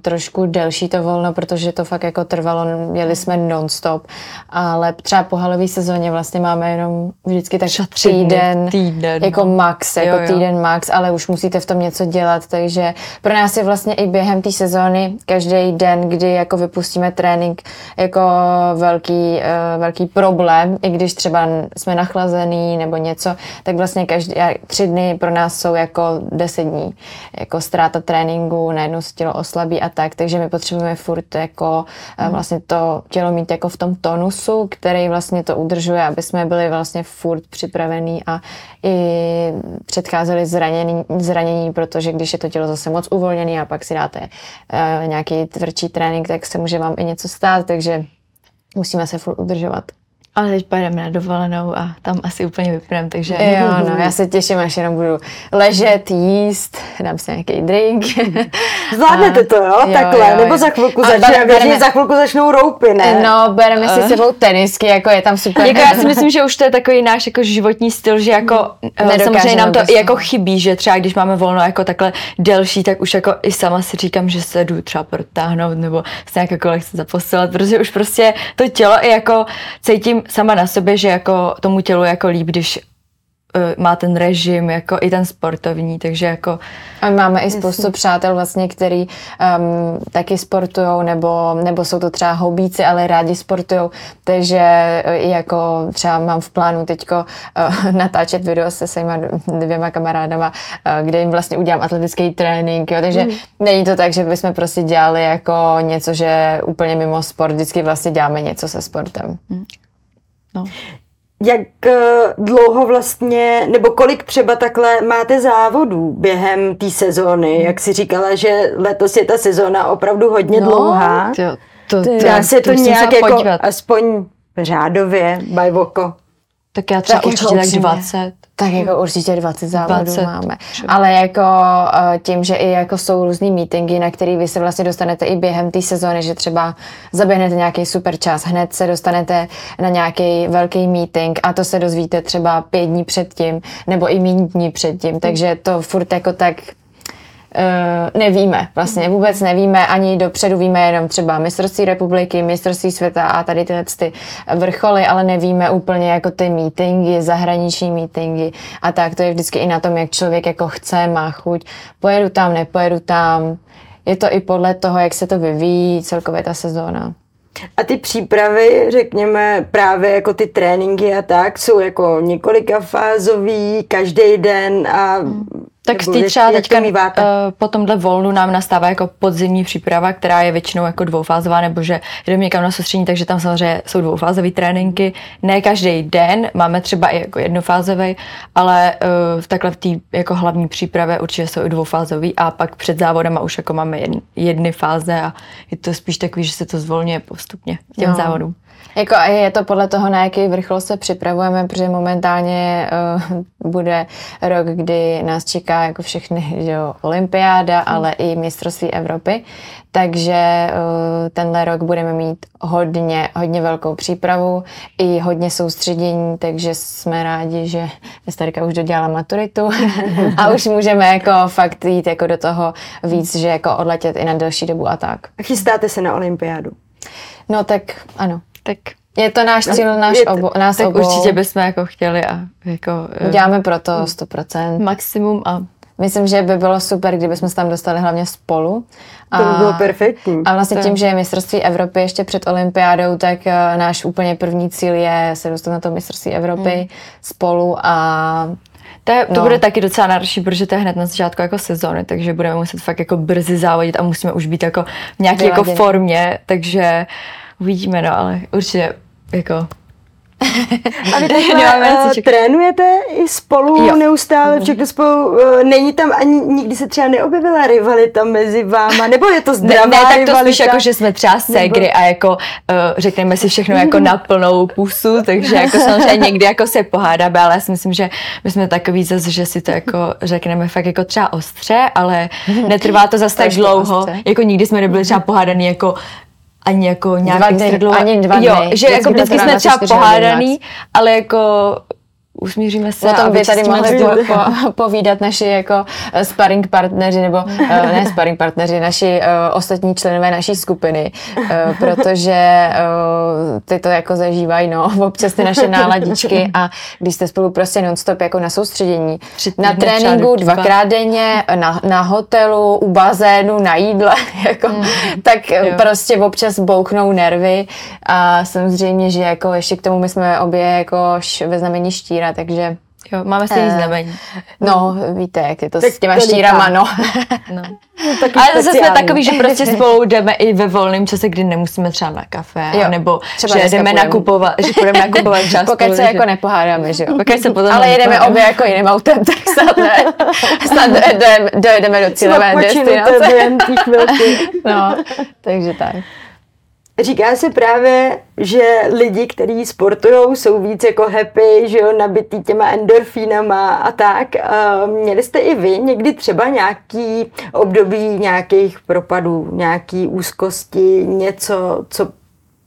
trošku delší to volno, protože to fakt jako trvalo, měli jsme non-stop, ale třeba po halové sezóně vlastně máme jenom vždycky tak týden, týden, jako max, jako jo, jo. týden max, ale už musíte v tom něco dělat, takže pro nás je vlastně i během té sezóny každý den, kdy jako vypustíme trénink, jako velký, uh, velký problém, i když třeba jsme nachlazený nebo něco, tak vlastně každý, tři dny pro nás jsou jako deset dní, jako ztráta tréninku, najednou se tělo oslabí a tak, takže my potřebujeme furt jako hmm. vlastně to tělo mít jako v tom tonusu, který vlastně to udržuje, aby jsme byli vlastně furt připravení a i předcházeli zranění, zranění, protože když je to tělo zase moc uvolněné a pak si dáte uh, nějaký tvrdší trénink, tak se může vám i něco stát, takže musíme se furt udržovat. Ale teď pojedeme na dovolenou a tam asi úplně vypneme, takže... Jo, no, já se těším, až jenom budu ležet, jíst, dám si nějaký drink. Zvládnete to, jo? jo Takhle, jo, nebo za chvilku začne, bereme, za chvilku začnou roupy, ne? No, bereme si uh. sebou tenisky, jako je tam super. Jako já si myslím, že už to je takový náš jako životní styl, že jako uh, samozřejmě nám to jako chybí, že třeba když máme volno jako takhle delší, tak už jako i sama si říkám, že se jdu třeba protáhnout nebo se nějak jako lehce zaposilovat, protože už prostě to tělo i jako cítím sama na sobě, že jako tomu tělu jako líp, když uh, má ten režim, jako i ten sportovní, takže jako... A máme i spoustu jasný. přátel vlastně, který um, taky sportujou, nebo, nebo jsou to třeba hobíci, ale rádi sportujou, takže uh, jako třeba mám v plánu teďko uh, natáčet video se svýma dvěma kamarádama, uh, kde jim vlastně udělám atletický trénink, jo, takže mm. není to tak, že bychom prostě dělali jako něco, že úplně mimo sport, vždycky vlastně děláme něco se sportem. Mm. No. Jak eh, dlouho vlastně, nebo kolik třeba takhle máte závodů během té sezóny? Hmm. Jak si říkala, že letos je ta sezóna opravdu hodně no, dlouhá. To, to, to, Dá se to, to nějak jako podívat. aspoň řádově, bajvoko. Tak já třeba Tak jako určitě tak upřímně. 20. Tak jako určitě 20 závodů 20 máme. třeba. Ale jako eh, tím, že i jako jsou různý meetingy, na který vy se vlastně dostanete i během té sezóny, že třeba zaběhnete nějaký super čas, hned se dostanete na nějaký velký meeting a to se dozvíte třeba pět dní předtím nebo i méně dní předtím, takže to furt jako tak Uh, nevíme, vlastně vůbec nevíme, ani dopředu víme jenom třeba mistrovství republiky, mistrovství světa a tady tyhle ty vrcholy, ale nevíme úplně jako ty meetingy, zahraniční meetingy a tak, to je vždycky i na tom, jak člověk jako chce, má chuť, pojedu tam, nepojedu tam, je to i podle toho, jak se to vyvíjí celkově ta sezóna. A ty přípravy, řekněme, právě jako ty tréninky a tak, jsou jako několika fázový, každý den a... Tak ty třeba teďka uh, po tomhle volnu nám nastává jako podzimní příprava, která je většinou jako dvoufázová, nebo že jdeme někam na soustředění, takže tam samozřejmě jsou dvoufázové tréninky. Ne každý den, máme třeba i jako jednofázový, ale uh, takhle v té jako hlavní přípravě určitě jsou i dvoufázový a pak před závodama už jako máme jedn, jedny fáze a je to spíš takový, že se to zvolňuje postupně k těm No. závodům. Jako a je to podle toho, na jaký vrchol se připravujeme, protože momentálně uh, bude rok, kdy nás čeká jako všechny, že jo, olympiáda, ale i mistrovství Evropy, takže uh, tenhle rok budeme mít hodně, hodně velkou přípravu i hodně soustředění, takže jsme rádi, že Estarka už dodělala maturitu a už můžeme jako fakt jít jako do toho víc, že jako odletět i na delší dobu a tak. A chystáte se na olympiádu. No tak ano. Tak, Je to náš cíl, náš obo, nás tak obou. určitě bychom jako chtěli a jako eh, Uděláme pro to 100%. maximum a Myslím, že by bylo super, kdybychom se tam dostali hlavně spolu. To by bylo perfektní. A vlastně To- tím, že je mistrovství Evropy ještě před olympiádou, tak eh, náš úplně první cíl je se dostat na to mistrovství Evropy Hmm. spolu a To, je, to No. bude taky docela náročné, protože to je hned na začátku jako sezóny, takže budeme muset fakt jako brzy závodit a musíme už být jako v nějaké jako formě, takže uvidíme, no, ale určitě jako A vy takhle uh, trénujete i spolu Jo. neustále, všechno spolu, uh, není tam ani, nikdy se třeba neobjevila rivalita mezi váma, nebo je to ne, zdravá ne, tak to rivalita? spíš jako, že jsme třeba ségry a jako uh, řekneme si všechno jako na plnou pusu, takže jako samozřejmě někdy jako se pohádáme, ale já si myslím, že my jsme takový zase, že si to jako řekneme fakt jako třeba ostře, ale netrvá to zase tak dlouho, ostře. jako nikdy jsme nebyli třeba pohádaný jako ani jako nějak Dva dny, extra dlouho. ani dva Jo, dny. že Vždycky jako to vždycky trvá jsme třeba 24 hodin pohádaný, ale jako usmíříme se O tom by tady mohli po, po, povídat naši jako eh, sparring partneři, nebo eh, ne sparring partneři, naši eh, ostatní členové naší skupiny, protože ty to jako zažívají, no, občas ty naše náladičky a když jste spolu prostě non-stop jako na soustředění, na tréninku dva. dvakrát denně, na, na hotelu, u bazénu, na jídle, jako, tak eh, Jo. prostě občas bouchnou nervy a samozřejmě, že jako ještě k tomu my jsme obě jako ve znamení štíra, takže Jo, máme stejný Eh, znamení. No, víte, jak je to Tak s těma štírama, no. No. taky Ale zase jsme takový, že prostě spolu jdeme i ve volném čase, kdy nemusíme třeba na kafe, Jo. nebo Třeba že jdeme nakupovat, že půjdeme nakupovat čas. Pokud se že- jako nepohádáme, že jo. Pokud se potom Ale jedeme obě jako jiným autem, tak snad, ne, snad dojedeme, dojedeme do cílové destinace. No, takže tak. Říká se právě, že lidi, kteří sportují, jsou víc jako happy, že jo, nabitý těma endorfínama a tak. Měli jste i vy někdy třeba nějaký období nějakých propadů, nějaký úzkosti, něco, co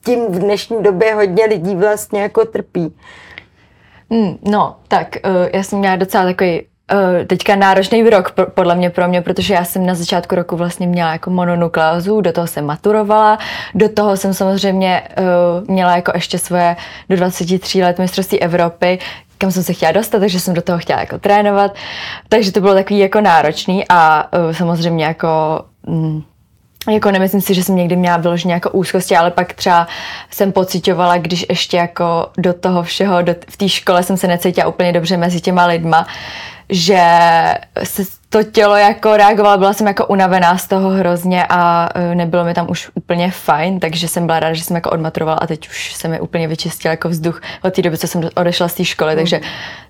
tím v dnešní době hodně lidí vlastně jako trpí. Mm, No, tak uh, já jsem měla docela takový teďka náročný rok podle mě pro mě, protože já jsem na začátku roku vlastně měla jako mononukleózu, do toho jsem maturovala, do toho jsem samozřejmě uh, měla jako ještě svoje do 23 let mistrovství Evropy, kam jsem se chtěla dostat, takže jsem do toho chtěla jako trénovat, takže to bylo takový jako náročný a uh, samozřejmě jako mm, jako nemyslím si, že jsem někdy měla vyloženě jako úzkosti, ale pak třeba jsem pocitovala, když ještě jako do toho všeho, do, v té škole jsem se necítila úplně dobře mezi těma lidma, že se to tělo jako reagovalo, byla jsem jako unavená z toho hrozně a eh, nebylo mi tam už úplně fajn, takže jsem byla ráda, že jsem jako odmatrovala a teď už se mi úplně vyčistil jako vzduch od té doby, co jsem odešla z té školy, takže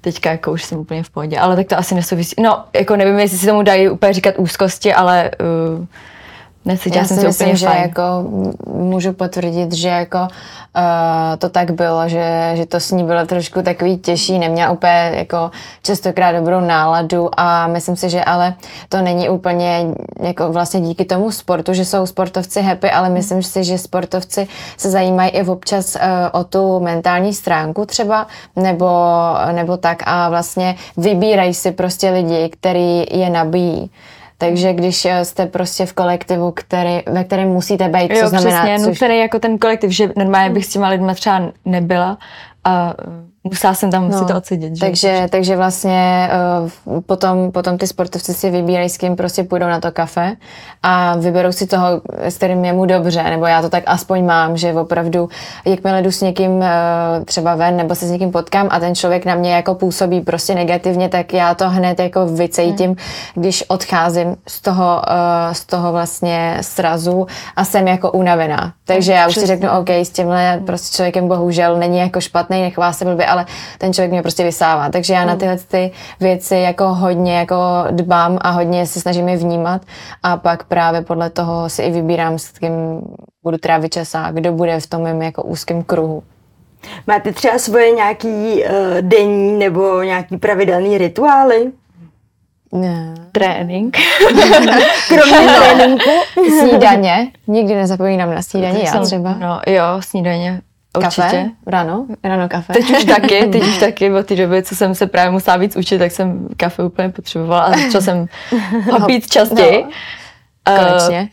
teďka jako už jsem úplně v pohodě, ale tak to asi nesouvisí. No, jako nevím, jestli si tomu dají úplně říkat úzkosti, ale uh, Necítila Já jsem si myslím, úplně že fajn. jako můžu potvrdit, že jako uh, to tak bylo, že, že to s ní bylo trošku takový těžší, neměla úplně jako častokrát dobrou náladu a myslím si, že ale to není úplně jako vlastně díky tomu sportu, že jsou sportovci happy, ale myslím si, že sportovci se zajímají i občas uh, o tu mentální stránku třeba, nebo, nebo tak a vlastně vybírají si prostě lidi, který je nabíjí. Takže když eh, jste prostě v kolektivu, který, ve kterém musíte být, co Jo, znamená, přesně, což, nucený jako ten kolektiv, že normálně bych s těma lidma třeba nebyla a musela jsem tam si to odsedět. Že? No, Takže, takže vlastně uh, potom, potom ty sportovci si vybírají, s kým prostě půjdou na to kafe a vyberou si toho, s kterým je mu dobře, nebo já to tak aspoň mám, že opravdu, jakmile jdu s někým uh, třeba ven, nebo se s někým potkám a ten člověk na mě jako působí prostě negativně, tak já to hned jako vycejtím, hmm. když odcházím z toho, uh, z toho vlastně srazu a jsem jako unavená. Takže já už si Přesně. řeknu, OK, s tímhle prostě člověkem bohužel není jako špatný, nechová se blbě, ale ten člověk mě prostě vysává. Takže já na tyhle ty věci jako hodně jako dbám a hodně se snažím je vnímat a pak právě podle toho si i vybírám, s kým budu trávit čas a kdo bude v tom mém jako úzkém kruhu. Máte třeba svoje nějaký uh, denní nebo nějaký pravidelný rituály? Ne. Trénink. Kromě tréninku? Snídaně. Nikdy nezapomínám na snídaně, já třeba. No jo, snídaně. Určitě. Kafe, ráno, ráno kafe. Teď už taky, teď už taky, od té doby, co jsem se právě musela víc učit, tak jsem kafe úplně potřebovala a začala jsem ho pít častěji. No, konečně.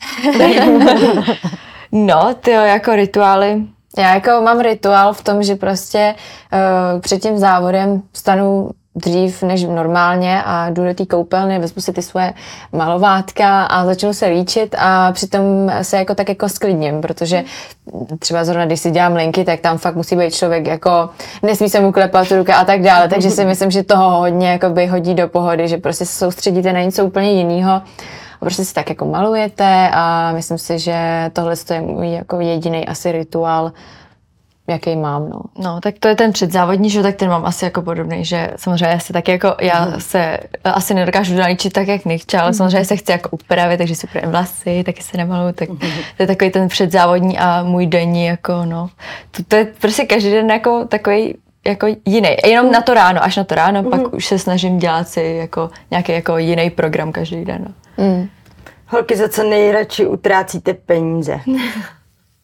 No, ty jako rituály, Já jako mám rituál v tom, že prostě uh, před tím závodem stanu dřív než normálně a jdu do té koupelny, vezmu si ty svoje malovátka a začnu se líčit a přitom se jako tak jako sklidním, protože třeba zrovna když si dělám linky, tak tam fakt musí být člověk jako, nesmí se mu klepat ruka a tak dále, takže si myslím, že toho hodně jakoby hodí do pohody, že prostě se soustředíte na něco úplně jiného. A prostě si tak jako malujete a myslím si, že tohle je můj jako jediný asi rituál, jaký mám, no. No, tak to je ten předzávodní, že jo, tak ten mám asi jako podobný, že samozřejmě se taky jako, já Mhm. se asi nedokážu naličit tak, jak nechci, ale samozřejmě se chci jako upravit, takže si upravím vlasy, taky se nemaluju, tak Mhm. to je takový ten předzávodní a můj denní, jako no, to, to je prostě každý den jako takový jako jiný. Jenom na to ráno, až na to ráno, Mhm. pak už se snažím dělat si jako nějaký jako jiný program každý den. No. Mm. Holky, za co nejradši utrácíte peníze?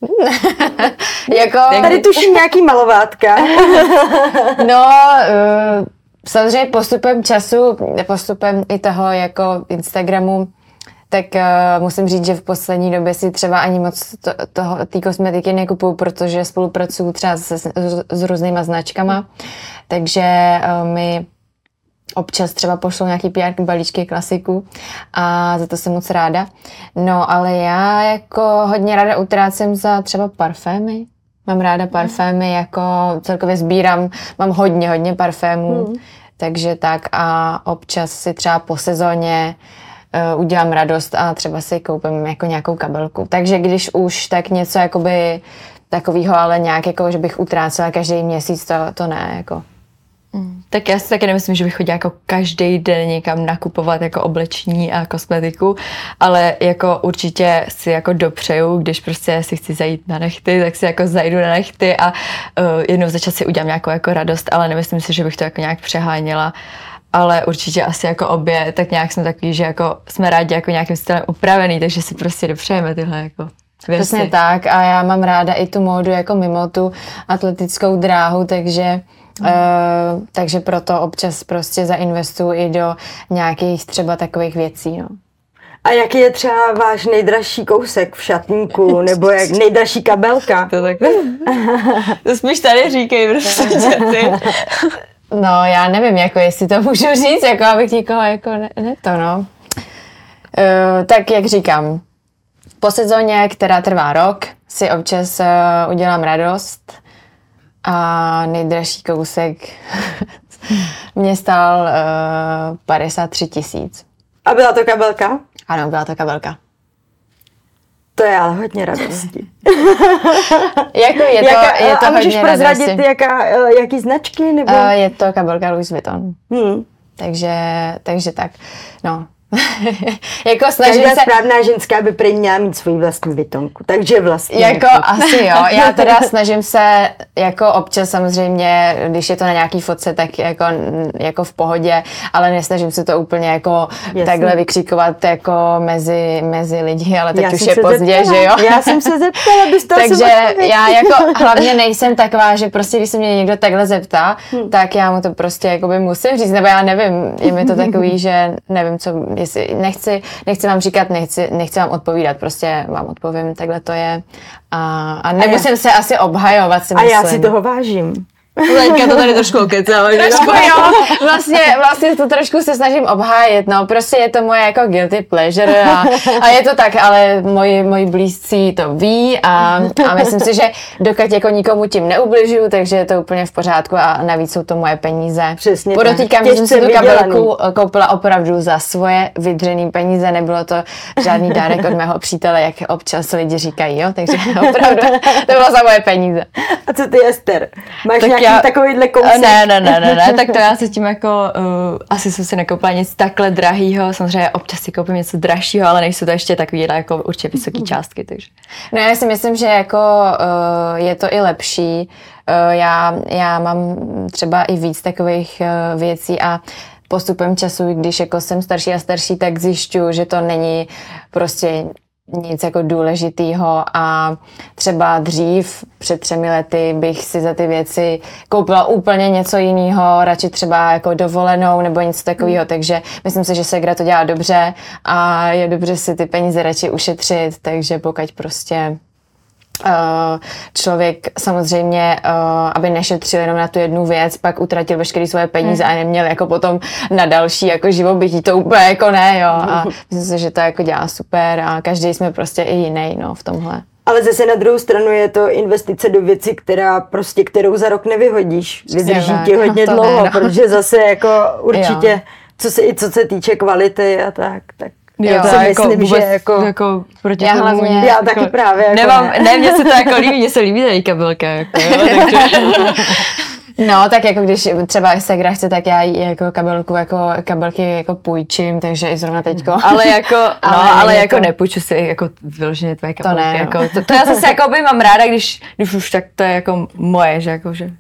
Jako, Tady tuším nějaký malovátka. no, uh, samozřejmě postupem času, postupem i toho jako Instagramu, tak uh, musím říct, že v poslední době si třeba ani moc to, toho, té kosmetiky nekupuju, protože spolupracuju třeba se, s, s různýma značkama, takže uh, mi občas třeba pošlou nějaký PR balíčky klasiku a za to jsem moc ráda. No, ale já jako hodně ráda utrácím za třeba parfémy. Mám ráda parfémy, jako celkově sbírám, mám hodně, hodně parfémů, Hmm. takže tak a občas si třeba po sezóně uh, udělám radost a třeba si koupím jako nějakou kabelku. Takže když už, tak něco jakoby takového, ale nějak jako, že bych utrácela každý měsíc, to, to ne, jako. Tak já si taky nemyslím, že bych chodila jako každý den někam nakupovat jako obleční a kosmetiku, ale jako určitě si jako dopřeju, když prostě si chci zajít na nechty, tak si jako zajdu na nechty a uh, jednou za čas si udělám nějakou jako radost, ale nemyslím si, že bych to jako nějak přeháněla ale určitě asi jako obě, tak nějak jsme takový, že jako jsme rádi jako nějakým stylem upravený, takže si prostě dopřejeme tyhle jako věci. Přesně tak a já mám ráda i tu módu jako mimo tu atletickou dráhu, takže Uh, takže proto občas prostě zainvestuju i do nějakých třeba takových věcí. No. A jaký je třeba váš nejdražší kousek v šatníku, nebo jak nejdražší kabelka? To tak... to spíš tady říkej, prostě, ty. no já nevím, jako jestli to můžu říct, jako abych někoho jako ne, ne to no. Uh, tak jak říkám, po sezóně, která trvá rok, si občas uh, udělám radost a nejdražší kousek mě stál uh, 53 tisíc. A byla to kabelka? Ano, byla to kabelka. To je ale hodně radosti. Jako je to, Jaká, je to a můžeš hodně prozradit, radosti. jaká, eh, jaký značky? Nebo? Uh, je to kabelka Louis Vuitton. Hmm. Takže, takže tak. No, jako snažím Každá se... správná ženská by prý měla mít svoji vlastní bytonku, takže vlastně. Jako asi jo, já teda snažím se jako občas samozřejmě, když je to na nějaký fotce, tak jako, jako v pohodě, ale nesnažím se to úplně jako Jasně. takhle vykřikovat jako mezi, mezi lidi, ale teď Já už je pozdě, zeptala, že jo? Já jsem se zeptala, bys to Takže já jako hlavně nejsem taková, že prostě když se mě někdo takhle zeptá, hmm. tak já mu to prostě jakoby musím říct, nebo já nevím, je mi to takový, že nevím, co, jestli nechci, nechci vám říkat, nechci, nechci vám odpovídat, prostě vám odpovím, takhle to je a, a nemusím já, se asi obhajovat, si A myslím. já si toho vážím. Teďka to tady trošku kecala. Trošku jo, vlastně, vlastně to trošku se snažím obhájit, no, prostě je to moje jako guilty pleasure a, a je to tak, ale moji, moji blízcí to ví a, a myslím si, že dokud jako nikomu tím neubližuju, takže je to úplně v pořádku a navíc jsou to moje peníze. Přesně Podotýkám, tak. že jsem si tu kabelku koupila opravdu za svoje vydřený peníze, nebylo to žádný dárek od mého přítele, jak občas lidi říkají, jo, takže opravdu to bylo za moje peníze. A co ty, Ester? Máš Tak nějaký já- takovýhle kousek? Ne, ne, ne, ne, ne, tak to já se tím jako, uh, asi jsem si nekoupila nic takhle drahýho, samozřejmě občas si koupím něco dražšího, ale nejsou to ještě takovýhle jako určitě vysoké částky, takže. No já si myslím, že jako uh, je to i lepší. Uh, já, já mám třeba i víc takových uh, věcí a postupem času, když jako jsem starší a starší, tak zjišťuju, že to není prostě nic jako důležitýho a třeba dřív, před třemi lety, bych si za ty věci koupila úplně něco jiného, radši třeba jako dovolenou nebo něco takového, takže myslím si, že Segra to dělá dobře a je dobře si ty peníze radši ušetřit, takže pokud prostě člověk samozřejmě, uh, aby nešetřil jenom na tu jednu věc, pak utratil veškeré svoje peníze a neměl jako potom na další jako živobytí, to úplně jako ne, jo. A myslím si, že to jako dělá super a každý jsme prostě i jiný, no, v tomhle. Ale zase na druhou stranu je to investice do věci, která prostě, kterou za rok nevyhodíš. Vydrží ti hodně ne, dlouho, no. protože zase jako určitě, Jo. co se, i co se týče kvality a tak, tak Jo, si to myslím, vůbec že jako, jako proti Já hlavně- já jako, taky právě jako Nemám, ne. ne. mně se to jako líbí, mně se líbí tady kabelka, jako, jo, takže, No, tak jako když třeba Segra chce, tak já jí jako kabelku, jako kabelky jako půjčím, takže i zrovna teďko. ale jako, no, Ale ale, jako to- nepůjču si jako vyloženě tvoje kabelky, ne, no. jako, to, to, já zase jako by mám ráda, když, když už tak to je jako moje, že jako, že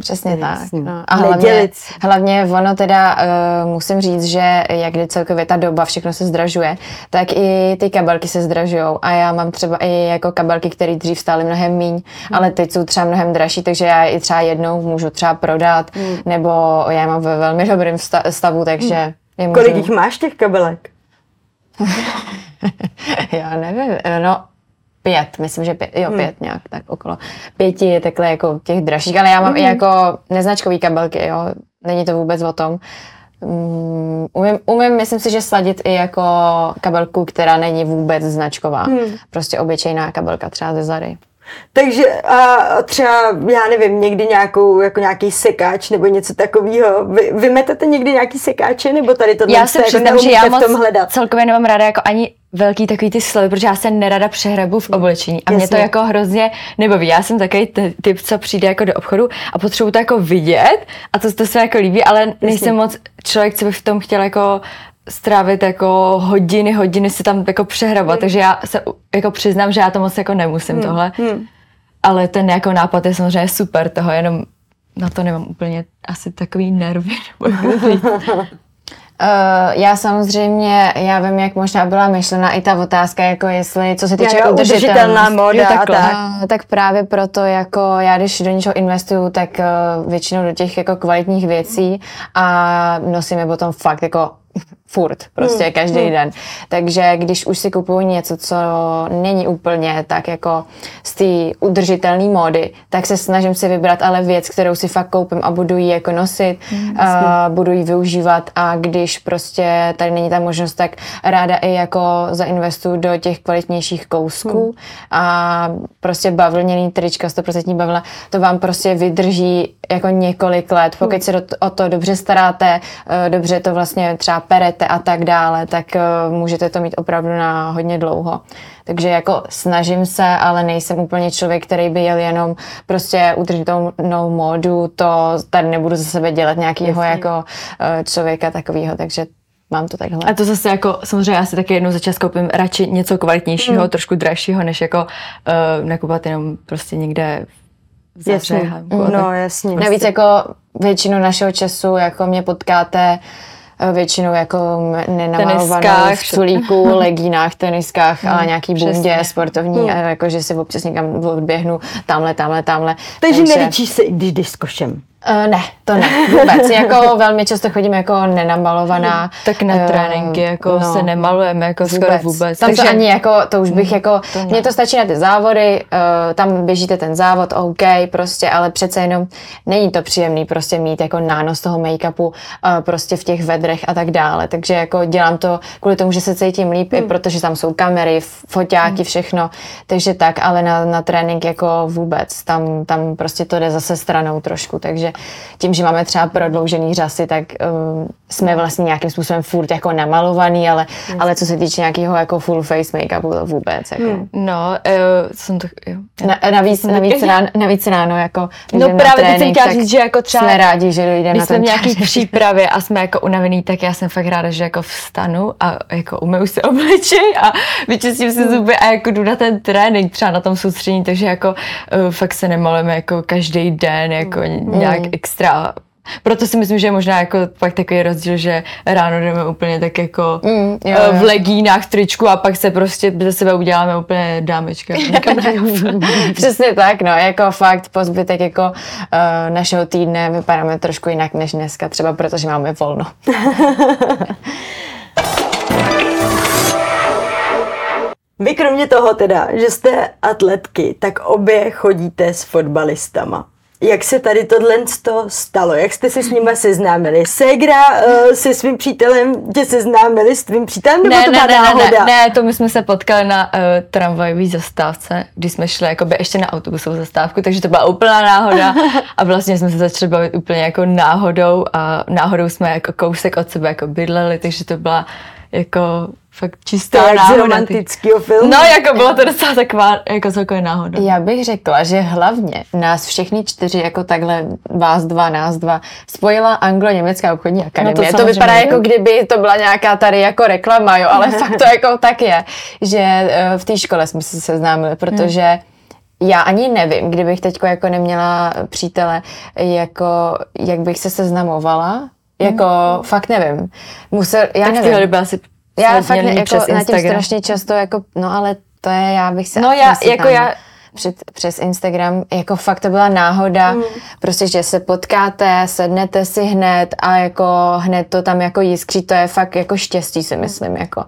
Přesně tak. No. A hlavně, Nedělit hlavně ono teda, uh, musím říct, že jak kdy celkově ta doba, všechno se zdražuje, tak i ty kabelky se zdražují. A já mám třeba i jako kabelky, které dřív stály mnohem míň, hmm. ale teď jsou třeba mnohem dražší, takže já je i třeba jednou můžu třeba prodat, hmm. nebo já je mám ve velmi dobrém sta- stavu, takže Hmm. je můžu... kolik jich máš těch kabelek? Já nevím, no pět, myslím, že pět, jo, pět nějak, tak okolo pěti je takhle jako těch dražších, ale já mám i jako neznačkový kabelky, jo, není to vůbec o tom. Um, umím, umím, myslím si, že sladit i jako kabelku, která není vůbec značková. Prostě obyčejná kabelka třeba ze Zary. Takže a třeba, já nevím, někdy nějakou, jako nějaký sekáč nebo něco takového. Vy, vymetete někdy nějaký sekáče, nebo tady tohle já se jako přiznám, že já neumíte v tom moc hledat? celkově nemám ráda jako ani velký takový ty slovy, protože já se nerada přehrabu v oblečení a mě to Jasně. jako hrozně nebaví. Já jsem takový ty- typ, co přijde jako do obchodu a potřebuji to jako vidět a to, to se mi jako líbí, ale nejsem moc člověk, co bych v tom chtěl jako strávit jako hodiny, hodiny si tam jako přehrabat, takže já se jako přiznám, že já to moc jako nemusím tohle. Ale ten jako nápad je samozřejmě super toho, jenom na to nemám úplně asi takový nervy. Uh, já samozřejmě, já vím, jak možná byla myšlena i ta otázka, jako jestli, co se týče udržitelná Jo, a tak. Uh, tak právě proto, jako já když do něčeho investuju, tak uh, většinou do těch jako kvalitních věcí a nosím je potom fakt jako furt, prostě Hmm, každý den. Takže když už si kupuju něco, co není úplně tak jako z té udržitelné módy, tak se snažím si vybrat ale věc, kterou si fakt koupím a budu ji jako nosit, Hmm, a budu ji využívat a když prostě tady není ta možnost, tak ráda i jako zainvestuju do těch kvalitnějších kousků Hmm. a prostě bavlněný trička, 100% bavlna, to vám prostě vydrží jako několik let. Pokud Hmm. se do, o to dobře staráte, eh, dobře to vlastně třeba perete a tak dále, tak eh, můžete to mít opravdu na hodně dlouho. Takže jako snažím se, ale nejsem úplně člověk, který by jel jenom prostě udržitelnou módu, to tady nebudu ze sebe dělat nějakého jako eh, člověka takového, takže mám to takhle. A to zase jako, samozřejmě já si taky jednou za čas koupím radši něco kvalitnějšího, mm. trošku dražšího, než jako uh, nakupovat jenom prostě někde v Jasně. zahřehanku. No, jasně. Navíc jako většinu našeho času jako mě potkáte většinou jako nenamalovanou v sulíku, legínách, teniskách a nějaký bundě sportovní a jako, že si občas někam odběhnu tamhle, tamhle, tamhle. Takže nelíčíš se, i když jdeš s košem. Uh, ne, to ne, vůbec. jako velmi často chodím jako nenamalovaná. Tak na Eh, tréninky jako no. se nemalujeme jako skoro vůbec. Tam to ani jako, to už bych jako, to ne. mně to stačí na ty závody, uh, tam běžíte ten závod, OK, prostě, ale přece jenom není to příjemný prostě mít jako nános toho make-upu uh, prostě v těch vedrech a tak dále, takže jako dělám to kvůli tomu, že se cítím líp, Hmm. i protože tam jsou kamery, foťáky, všechno, takže tak, ale na, na trénink jako vůbec, tam, tam prostě to jde zase stranou trošku, takže tím, že máme třeba prodloužený řasy, tak um, jsme vlastně nějakým způsobem furt jako namalovaný, ale, ale co se týče nějakého jako full face make-upu, to vůbec. Jako. Hmm. No, uh, jsem to, jo. Na, navíc, navíc, ráno, navíc ráno, jako No právě teď jsem chtěla říct, že jako třeba- jsme rádi, že Když na jsme ten nějaký přípravě a jsme jako unavený, tak já jsem fakt ráda, že jako vstanu a jako umyju si obličej a vyčistím si zuby a jako jdu na ten trénink třeba na tom soustředění, takže jako uh, fakt se nemalujeme jako každý den jako nějak extra. Proto si myslím, že je možná jako fakt takový rozdíl, že ráno jdeme úplně tak jako Mm, jo, eh, jo. v legínách, v tričku a pak se prostě ze sebe uděláme úplně dámečka. Přesně tak, no, jako fakt po zbytek jako uh, našeho týdne vypadáme trošku jinak než dneska, třeba protože máme volno. Vy kromě toho teda, že jste atletky, tak obě chodíte s fotbalistama. Jak se tady tohle to stalo? Jak jste se s nima seznámili? Segra uh, se svým přítelem tě seznámili s tvým přítelem, nebo ne, to ne, byla ne, náhoda? ne, ne, to my jsme se potkali na uh, tramvajové zastávce, když jsme šli jakoby ještě na autobusovou zastávku, takže to byla úplná náhoda a vlastně jsme se začali bavit úplně jako náhodou a náhodou jsme jako kousek od sebe jako bydleli, takže to byla jako fakt To čistá z náhoda. romantického filmu. No, jako bylo to docela taková, jako celkově náhoda. Já bych řekla, že hlavně nás všechny čtyři, jako takhle vás dva, nás dva, spojila Anglo-Německá obchodní akademie. No to to, to vypadá jako kdyby to byla nějaká tady jako reklama, jo, ale fakt to jako tak je, že eh, v té škole jsme se seznámili, protože já ani nevím, kdybych teď jako neměla přítele, jako, jak bych se seznamovala, jako fakt nevím. Musel, já tak v nevím. téhle doby asi Já fakt ne, jako na tím strašně často, jako, no ale to je, já bych se No já- jako já- Před, přes Instagram, jako fakt to byla náhoda, mm. prostě, že se potkáte, sednete si hned a jako hned to tam jako jiskří, to je fakt jako štěstí si myslím, jako.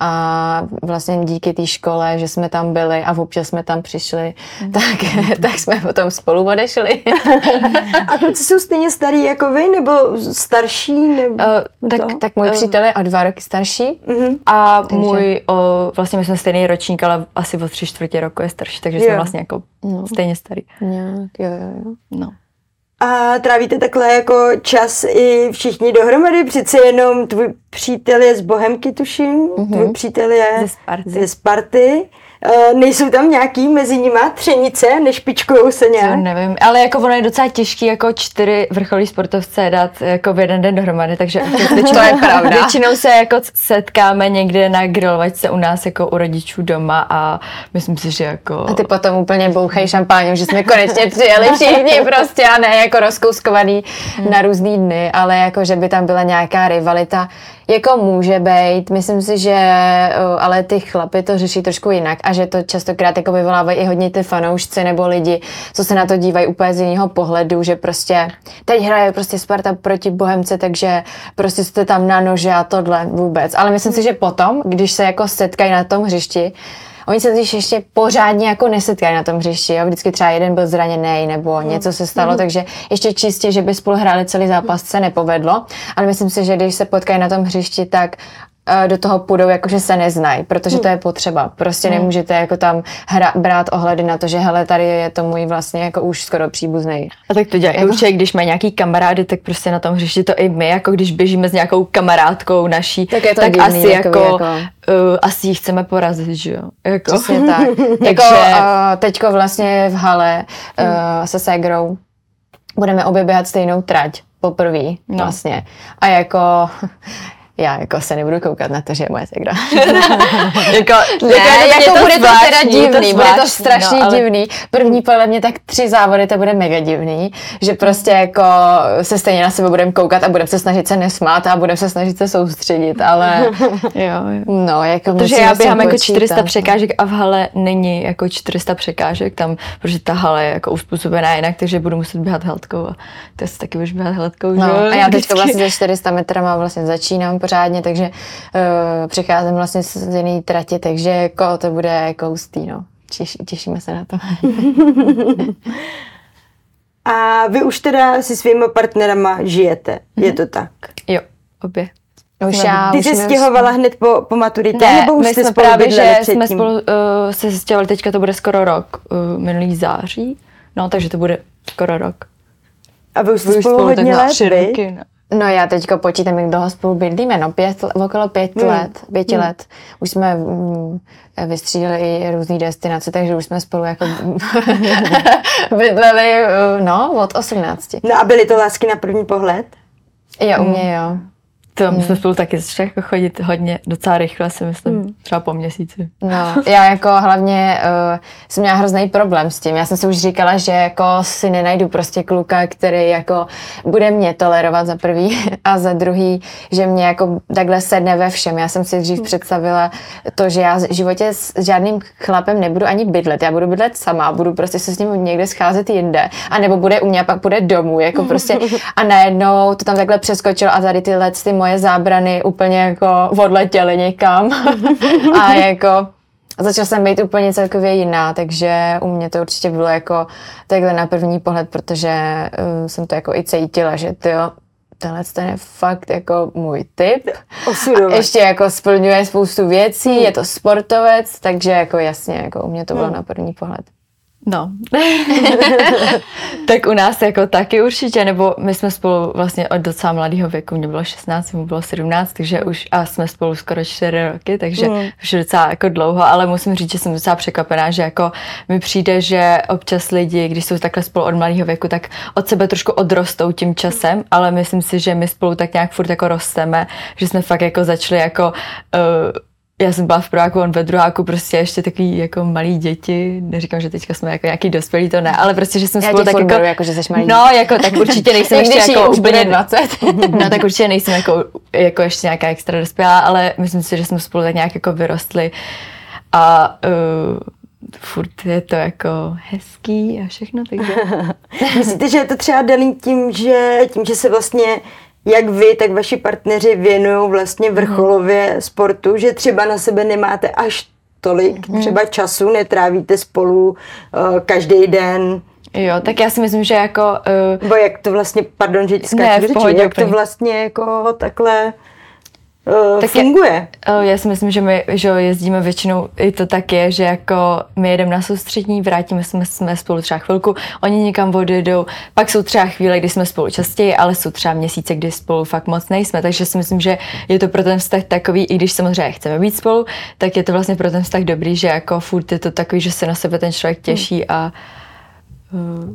A vlastně díky té škole, že jsme tam byli a občas jsme tam přišli, mm. tak, tak jsme potom spolu odešli. A kluci jsou stejně starý jako vy, nebo starší? Nebo Uh, tak, to? tak můj přítel je o dva roky starší. Mhm. A můj, o, vlastně my jsme stejný ročník, ale asi o tři čtvrtě roku je starší, takže Jo. jsme vlastně jako stejně starý. Nějak, jo, jo, jo. No. A trávíte takhle jako čas i všichni dohromady? Přece jenom tvůj přítel je z Bohemky, tuším. Mm-hmm. Tvůj přítel je Ze Sparty. Ze Sparty. Uh, nejsou tam nějaký mezi nima třenice, nešpičkujou se To nějak? nevím, ale jako ono je docela těžký jako čtyři vrcholí sportovce dát jako v jeden den dohromady, takže většinou, To je pravda. většinou se jako setkáme někde na grilovačce u nás jako u rodičů doma a myslím si, že jako... A ty potom úplně bouchají šampáňou, že jsme konečně přijeli všichni prostě a ne jako rozkouskovaný na různý dny, ale jako, že by tam byla nějaká rivalita. Jako může být, myslím si, že uh, ale ty chlapy to řeší trošku jinak a že to častokrát jako vyvolávají i hodně ty fanoušci nebo lidi, co se na to dívají úplně z jiného pohledu, že prostě teď hraje prostě Sparta proti Bohemce, takže prostě jste tam na nože a tohle vůbec. Ale myslím si, že potom, když se jako setkají na tom hřišti, Oni se totiž ještě pořádně jako nesetkají na tom hřišti. Jo? Vždycky třeba jeden byl zraněný nebo něco se stalo, takže ještě čistě, že by spolu hráli celý zápas, se nepovedlo. Ale myslím si, že když se potkají na tom hřišti, tak do toho půjdou, jakože se neznají, protože to je potřeba. Prostě nemůžete jako tam hra, brát ohledy na to, že hele, tady je to můj vlastně jako už skoro příbuzný. A tak to dělají jako... určitě, když má nějaký kamarády, tak prostě na tom hřišti to i my, jako když běžíme s nějakou kamarádkou naší, Tak je to tak divný, asi jako, jako- Uh, asi ji chceme porazit, že jo? Jako. Přesně tak. jako uh, teďko vlastně v hale uh, se Segrou budeme obě běhat stejnou trať poprvé No. vlastně. A jako já jako se nebudu koukat na to, že je moje segra. jako, Ne, jako bude to teda zvláštní, divný, to bude to zvláštní, strašně no, ale- divný. První podle mě tak tři závody to bude mega divný, že prostě jako se stejně na sebe budeme koukat a budeme se snažit se nesmát a budeme se snažit se soustředit, ale Jo, jo. no, jako Protože já běhám jako počítat. 400 překážek a v hale není jako 400 překážek tam, protože ta hala je jako uspůsobená jinak, takže budu muset běhat hladkou a si taky budeš běhat hladkou, že No, jo? a já teď vlastně ze 400 metrama vlastně začínám pořádně, takže uh, přicházím vlastně z jiné trati, takže jako to bude jako hustý, no. Těš, těšíme se na to. A vy už teda si svými partnerama žijete, je to tak? Jo, obě. Už já, Ty už jsi stěhovala hned po, po maturitě, Ne, nebo už my jste jsme spolu právě, že předtím? jsme spolu uh, se stěhovali, teďka to bude skoro rok, uh, minulý září, no takže to bude skoro rok. A vy už jste už spolu tak hodně na let, tři roky, no. No já teďko počítám, jak dlouho spolu bydlíme, no pět, okolo pět Hmm. let, pěti let. Už jsme mm, vystřídali i různé destinace, takže už jsme spolu jako bydleli, eh, no, od 18. No a byly to lásky na první pohled? Jo, Hmm. u mě jo. To my jsme spolu taky začali jako chodit hodně, docela rychle si myslím, třeba po měsíci. No, já jako hlavně uh, jsem měla hrozný problém s tím. Já jsem si už říkala, že jako si nenajdu prostě kluka, který jako bude mě tolerovat za prvý a za druhý, že mě jako takhle sedne ve všem. Já jsem si dřív představila to, že já v životě s žádným chlapem nebudu ani bydlet. Já budu bydlet sama, budu prostě se s ním někde scházet jinde. A nebo bude u mě a pak bude domů. Jako prostě, a najednou to tam takhle přeskočilo a tady tyhle ty moje zábrany úplně jako odletěly někam. a jako začala jsem být úplně celkově jiná, takže u mě to určitě bylo jako takhle na první pohled, protože uh, jsem to jako i cítila, že ty tenhle ten je fakt jako můj typ. Osudové. Ještě jako splňuje spoustu věcí, je to sportovec, takže jako jasně, jako u mě to bylo na první pohled. No. tak u nás jako taky určitě, nebo my jsme spolu vlastně od docela mladého věku, mě bylo 16, mu bylo 17, takže už a jsme spolu skoro 4 roky, takže Mm. už je docela jako dlouho, ale musím říct, že jsem docela překvapená, že jako mi přijde, že občas lidi, když jsou takhle spolu od mladého věku, tak od sebe trošku odrostou tím časem, ale myslím si, že my spolu tak nějak furt jako rosteme, že jsme fakt jako začali jako uh, já jsem byla v prváku, on ve druháku, prostě ještě takový jako malí děti. Neříkám, že teďka jsme jako nějaký dospělí, to ne, ale prostě, že jsme Já spolu tak jako... jako, že jsi malý No, jako tak určitě nejsem ještě jako už úplně 20. No, tak určitě nejsem jako, jako ještě nějaká extra dospělá, ale myslím si, že jsme spolu tak nějak jako vyrostli a uh, furt je to jako hezký a všechno, takže... Myslíte, že je to třeba daný tím, že tím, že se vlastně jak vy, tak vaši partneři věnují vlastně vrcholově sportu, že třeba na sebe nemáte až tolik třeba času, netrávíte spolu uh, každý den, Jo, tak já si myslím, že jako... Uh, nebo jak to vlastně, pardon, že ti Ne, skáču řeči, pohodě jak to úplně. vlastně jako takhle uh, Tak je- funguje. Eh, Já si myslím, že my že jezdíme většinou, i to tak je, že jako my jedeme na soustřední, vrátíme jsme, jsme spolu třeba chvilku, oni někam odjedou, pak jsou třeba chvíle, kdy jsme spolu častěji, ale jsou třeba měsíce, kdy spolu fakt moc nejsme, takže si myslím, že je to pro ten vztah takový, i když samozřejmě chceme být spolu, tak je to vlastně pro ten vztah dobrý, že jako furt je to takový, že se na sebe ten člověk těší a uh,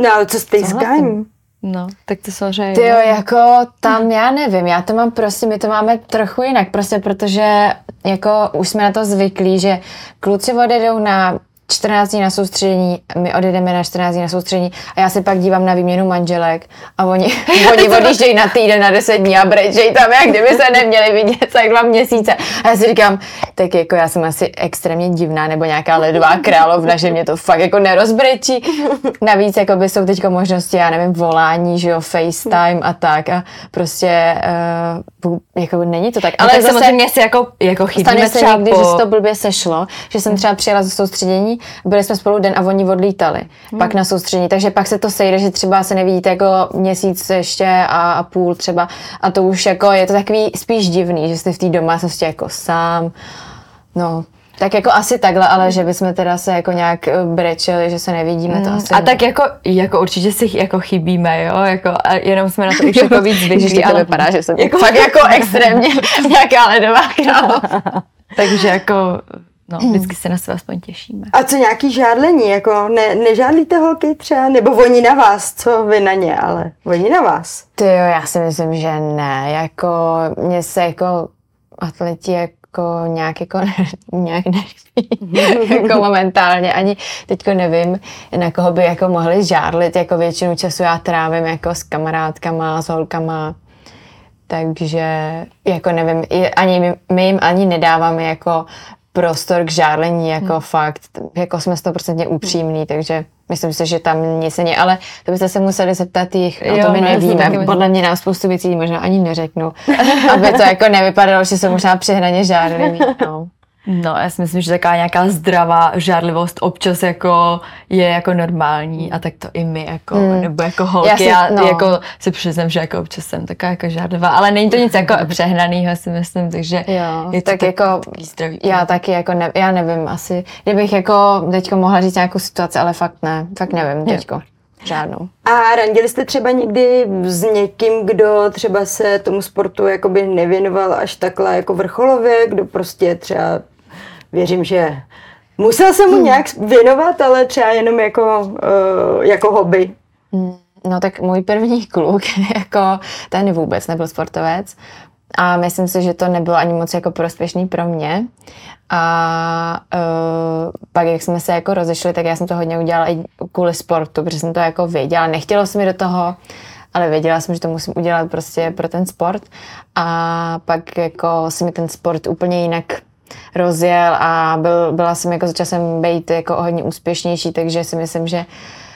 No ale co s tejskáním? No, tak to samozřejmě. Ty jo, jako tam já nevím, já to mám prostě, my to máme trochu jinak, prostě protože jako už jsme na to zvyklí, že kluci odjedou na 14 dní na soustředění, my odjedeme na 14 dní na soustředění a já se pak dívám na výměnu manželek a oni, oni odjíždějí na týden, na 10 dní a brečejí tam, jak kdyby se neměli vidět tak dva měsíce. A já si říkám, tak jako já jsem asi extrémně divná nebo nějaká ledová královna, že mě to fakt jako nerozbrečí. Navíc jako by jsou teď možnosti, já nevím, volání, že jo, FaceTime a tak a prostě uh, jako není to tak. ale Ale tak zase samozřejmě si jako, jako chybíme Stane se třeba někdy, po... že se to blbě sešlo, že jsem třeba přijela ze soustředění, byli jsme spolu den a oni odlítali pak na soustředění, takže pak se to sejde, že třeba se nevidíte jako měsíc ještě a, a půl třeba a to už jako je to takový spíš divný, že jste v té domácnosti jako sám, no. Tak jako asi takhle, ale že bychom teda se jako nějak eh, brečeli, že se nevidíme, to asi A ne. tak jako, jako určitě si jako chybíme, jo, jako, a jenom jsme na to už jako víc zvyklí, ale vypadá, že jsem jako fakt jako extrémně nějaká ledová královna. takže jako no, vždycky se na sebe aspoň těšíme. A co nějaký žádlení, jako ne, nežádlíte holky třeba, nebo oni na vás, co vy na ně, ale oni na vás. Ty jo, já si myslím, že ne, jako mě se jako atleti jako nějak jako nějak nelíbí, jako momentálně, ani teďko nevím, na koho by jako mohli žádlit, jako většinu času já trávím jako s kamarádkama, s holkama, takže jako nevím, ani my, my jim ani nedáváme jako prostor k žádlení, jako hmm. fakt, jako jsme 100% upřímní, takže myslím si, že tam nic není, ale to byste se museli zeptat jich, jo, to my no, nevíme, podle mě nám spoustu věcí možná ani neřeknu, aby to jako nevypadalo, že jsou možná přehnaně žádliví, no. No, já si myslím, že taková nějaká zdravá žádlivost občas jako je jako normální a tak to i my jako, mm. nebo jako holky, já, si, já no. jako si přiznám, že jako občas jsem taková jako žádlivá, ale není to nic jako přehnaného si myslím, takže jo, je to tak, tak jako zdravý. Já taky jako ne, já nevím asi, kdybych jako teďko mohla říct nějakou situaci, ale fakt ne, fakt nevím teďko. Žádnou. A randili jste třeba někdy s někým, kdo třeba se tomu sportu jakoby nevěnoval až takhle jako vrcholově, kdo prostě třeba věřím, že musel jsem mu nějak věnovat, ale třeba jenom jako, uh, jako hobby. Hmm, no tak můj první kluk, jako ten vůbec nebyl sportovec a myslím si, že to nebylo ani moc jako prospěšný pro mě. A uh, pak, jak jsme se jako rozešli, tak já jsem to hodně udělala i kvůli sportu, protože jsem to jako věděla. Nechtělo se mi do toho, ale věděla jsem, že to musím udělat prostě pro ten sport. A pak jako se mi ten sport úplně jinak rozjel a byl, byla jsem jako za časem být jako hodně úspěšnější, takže si myslím, že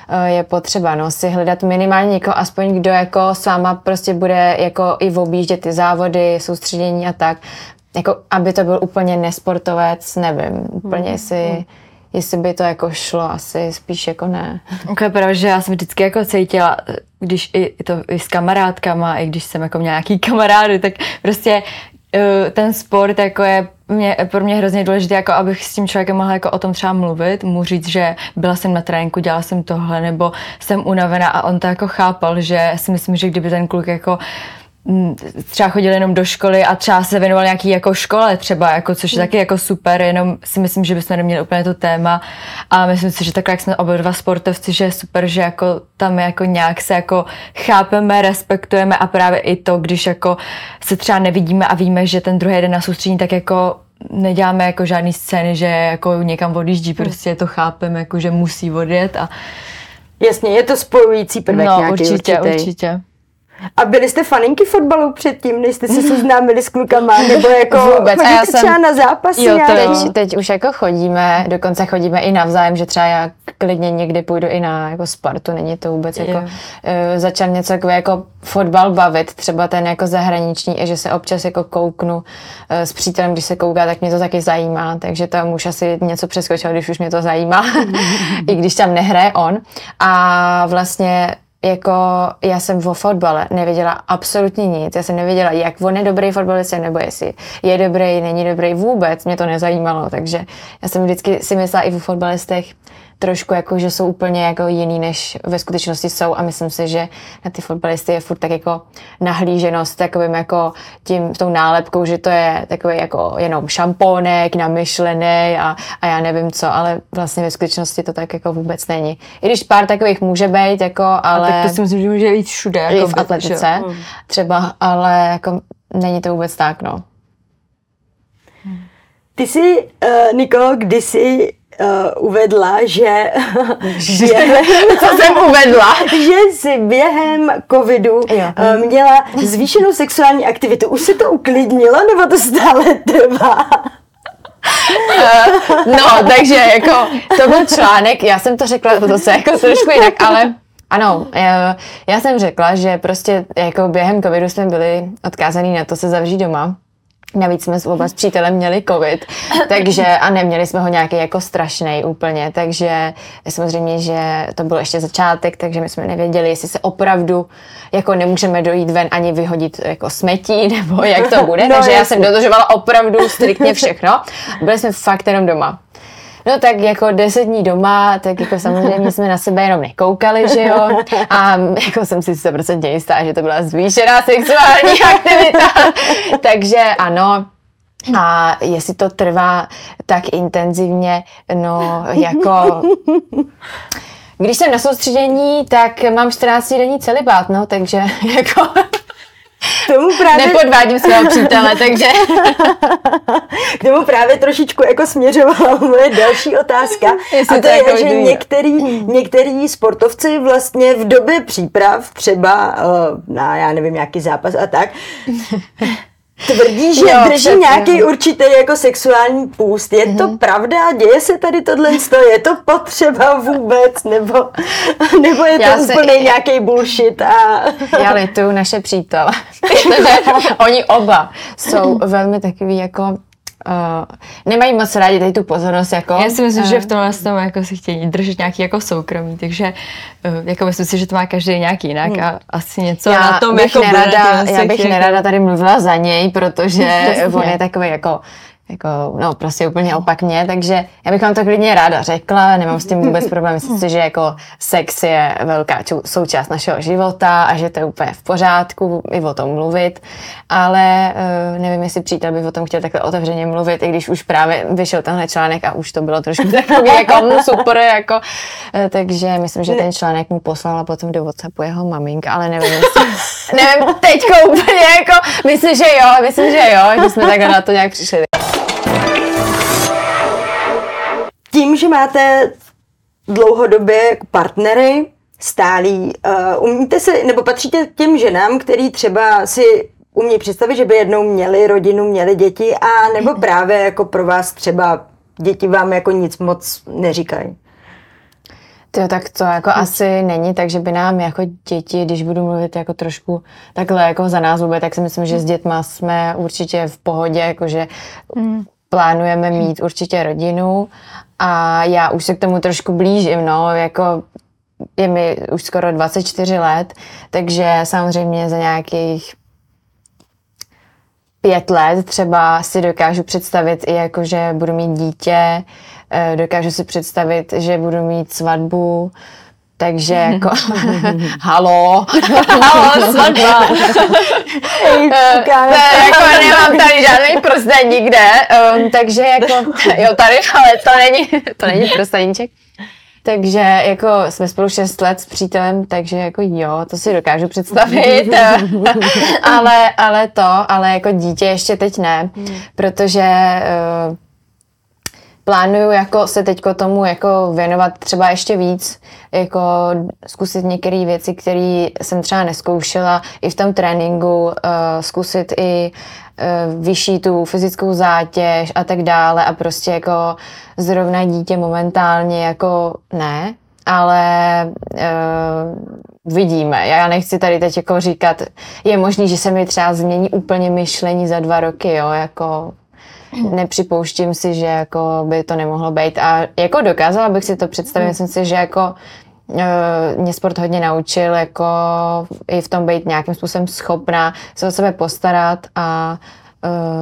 eh, je potřeba no, si hledat minimálně někoho, aspoň kdo jako s váma prostě bude jako i objíždět ty závody, soustředění a tak, jako aby to byl úplně nesportovec, nevím, úplně mm. si jestli by to jako šlo, asi spíš jako ne. Ok, pravda, že já jsem vždycky jako cítila, když i to i s kamarádkama, i když jsem jako měla nějaký kamarády, tak prostě ten sport jako je mě, pro mě hrozně důležité, jako abych s tím člověkem mohla jako o tom třeba mluvit, mu říct, že byla jsem na tréninku, dělala jsem tohle, nebo jsem unavená a on to jako chápal, že si myslím, že kdyby ten kluk jako Mm, třeba chodil jenom do školy a třeba se věnoval nějaký jako škole třeba, jako, což je mm. taky jako super, jenom si myslím, že bychom neměli úplně to téma a myslím si, že takhle, jak jsme oba dva sportovci, že je super, že jako tam jako nějak se jako chápeme, respektujeme a právě i to, když jako se třeba nevidíme a víme, že ten druhý den na soustředění, tak jako neděláme jako žádný scény, že jako někam odjíždí, mm. prostě to chápeme, jako že musí odjet a Jasně, je to spojující prvek no, nějaký určitě, určitý. určitě. A byli jste faninky fotbalu předtím, než jste se seznámili s klukama, nebo jako Vůbec. A já jsem, třeba na zápasy? Jo, teď, teď už jako chodíme, dokonce chodíme i navzájem, že třeba já klidně někdy půjdu i na jako Spartu, není to vůbec jako uh, začal něco jako, jako fotbal bavit, třeba ten jako zahraniční, že se občas jako kouknu uh, s přítelem, když se kouká, tak mě to taky zajímá, takže tam už asi něco přeskočilo, když už mě to zajímá, i když tam nehraje on. A vlastně jako já jsem o fotbale nevěděla absolutně nic. Já jsem nevěděla, jak on je dobrý fotbalista, nebo jestli je dobrý, není dobrý vůbec. Mě to nezajímalo, takže já jsem vždycky si myslela i o fotbalistech, trošku jako, že jsou úplně jako jiný, než ve skutečnosti jsou a myslím si, že na ty fotbalisty je furt tak jako nahlíženost takovým jako tím, tou nálepkou, že to je takový jako jenom šampónek, namyšlený a, a já nevím co, ale vlastně ve skutečnosti to tak jako vůbec není. I když pár takových může být, jako, ale... A tak to si myslím, že může být všude. Jako I v atletice že? Hmm. třeba, ale jako není to vůbec tak, no. Ty jsi, uh, Nikolo, kdysi uh, uvedla, že během, co jsem uvedla, že si během covidu uh, měla zvýšenou sexuální aktivitu. Už se to uklidnilo, nebo to stále trvá? Uh, no, takže jako to byl článek, já jsem to řekla to se jako trošku jinak, ale ano, já jsem řekla, že prostě jako během covidu jsme byli odkázaní na to se zavřít doma Navíc jsme oba s přítelem měli covid, takže a neměli jsme ho nějaký jako strašný úplně, takže samozřejmě, že to byl ještě začátek, takže my jsme nevěděli, jestli se opravdu jako nemůžeme dojít ven ani vyhodit jako smetí, nebo jak to bude, no, takže jasný. já jsem dodržovala opravdu striktně všechno. Byli jsme fakt jenom doma. No tak jako deset dní doma, tak jako samozřejmě jsme na sebe jenom nekoukali, že jo. A jako jsem si 100% jistá, že to byla zvýšená sexuální aktivita. Takže ano, A jestli to trvá tak intenzivně, no jako... Když jsem na soustředění, tak mám 14 denní celibát, no, takže jako... Tomu právě... Nepodvádím svého přítele, takže... K tomu právě trošičku jako směřovala moje další otázka. Jestli a to to je, jako že některý, některý sportovci vlastně v době příprav, třeba uh, na, já nevím, nějaký zápas a tak, tvrdí, že Jo, drží přesně. nějaký určitý jako sexuální půst. Je to pravda? Děje se tady tohle? Je to potřeba vůbec? Nebo, nebo je Já to se- úplně nějaký bullshit? A... Já lituju naše přítele, oni oba jsou velmi takový jako Uh, nemají moc rádi tady tu pozornost jako... Já si myslím, eh, že v tomhle tom jako si chtějí držet nějaký jako soukromí, takže uh, jako myslím si, že to má každý nějak jinak a asi něco já na tom bych jako bude nerada, těch já bych světě, nerada tady mluvila za něj, protože on je takový jako jako, no prostě úplně opak mě, takže já bych vám to klidně ráda řekla, nemám s tím vůbec problém, myslím si, že jako sex je velká čou- součást našeho života a že to je úplně v pořádku i o tom mluvit, ale uh, nevím, jestli přítel by o tom chtěl takhle otevřeně mluvit, i když už právě vyšel tenhle článek a už to bylo trošku takový jako super, jako, eh, takže myslím, že ten článek mu poslala potom do Whatsappu jeho maminka, ale nevím, jestli, nevím, teďko úplně jako, myslím, že jo, myslím, že jo, že jsme takhle na to nějak přišli. Tím, že máte dlouhodobě partnery, stálí, uh, umíte se, nebo patříte k těm ženám, který třeba si umí představit, že by jednou měli rodinu, měli děti, a nebo právě jako pro vás třeba děti vám jako nic moc neříkají. Tyjo, tak to jako asi není, takže by nám jako děti, když budu mluvit jako trošku takhle jako za nás vůbec, tak si myslím, že s dětma jsme určitě v pohodě, jakože plánujeme mít určitě rodinu a já už se k tomu trošku blížím, no, jako je mi už skoro 24 let, takže samozřejmě za nějakých pět let třeba si dokážu představit i jako, že budu mít dítě, eh, dokážu si představit, že budu mít svatbu, takže jako, halo, halo, svatba. Eh, ne, jako nemám tady žádný prsten nikde, um, takže jako, jo tady, ale to není, to není prsteníček. Takže jako jsme spolu 6 let s přítelem, takže jako jo, to si dokážu představit. ale, ale to, ale jako dítě ještě teď ne, protože uh, plánuju jako se teďko tomu jako věnovat třeba ještě víc, jako zkusit některé věci, které jsem třeba neskoušela i v tom tréninku, uh, zkusit i uh, vyšší tu fyzickou zátěž a tak dále a prostě jako zrovna dítě momentálně jako ne, ale uh, vidíme. Já nechci tady teď jako říkat, je možný, že se mi třeba změní úplně myšlení za dva roky, jo, jako nepřipouštím si, že jako by to nemohlo být. A jako dokázala bych si to představit, myslím si, že jako eh, mě sport hodně naučil, jako i v tom být nějakým způsobem schopná se o sebe postarat a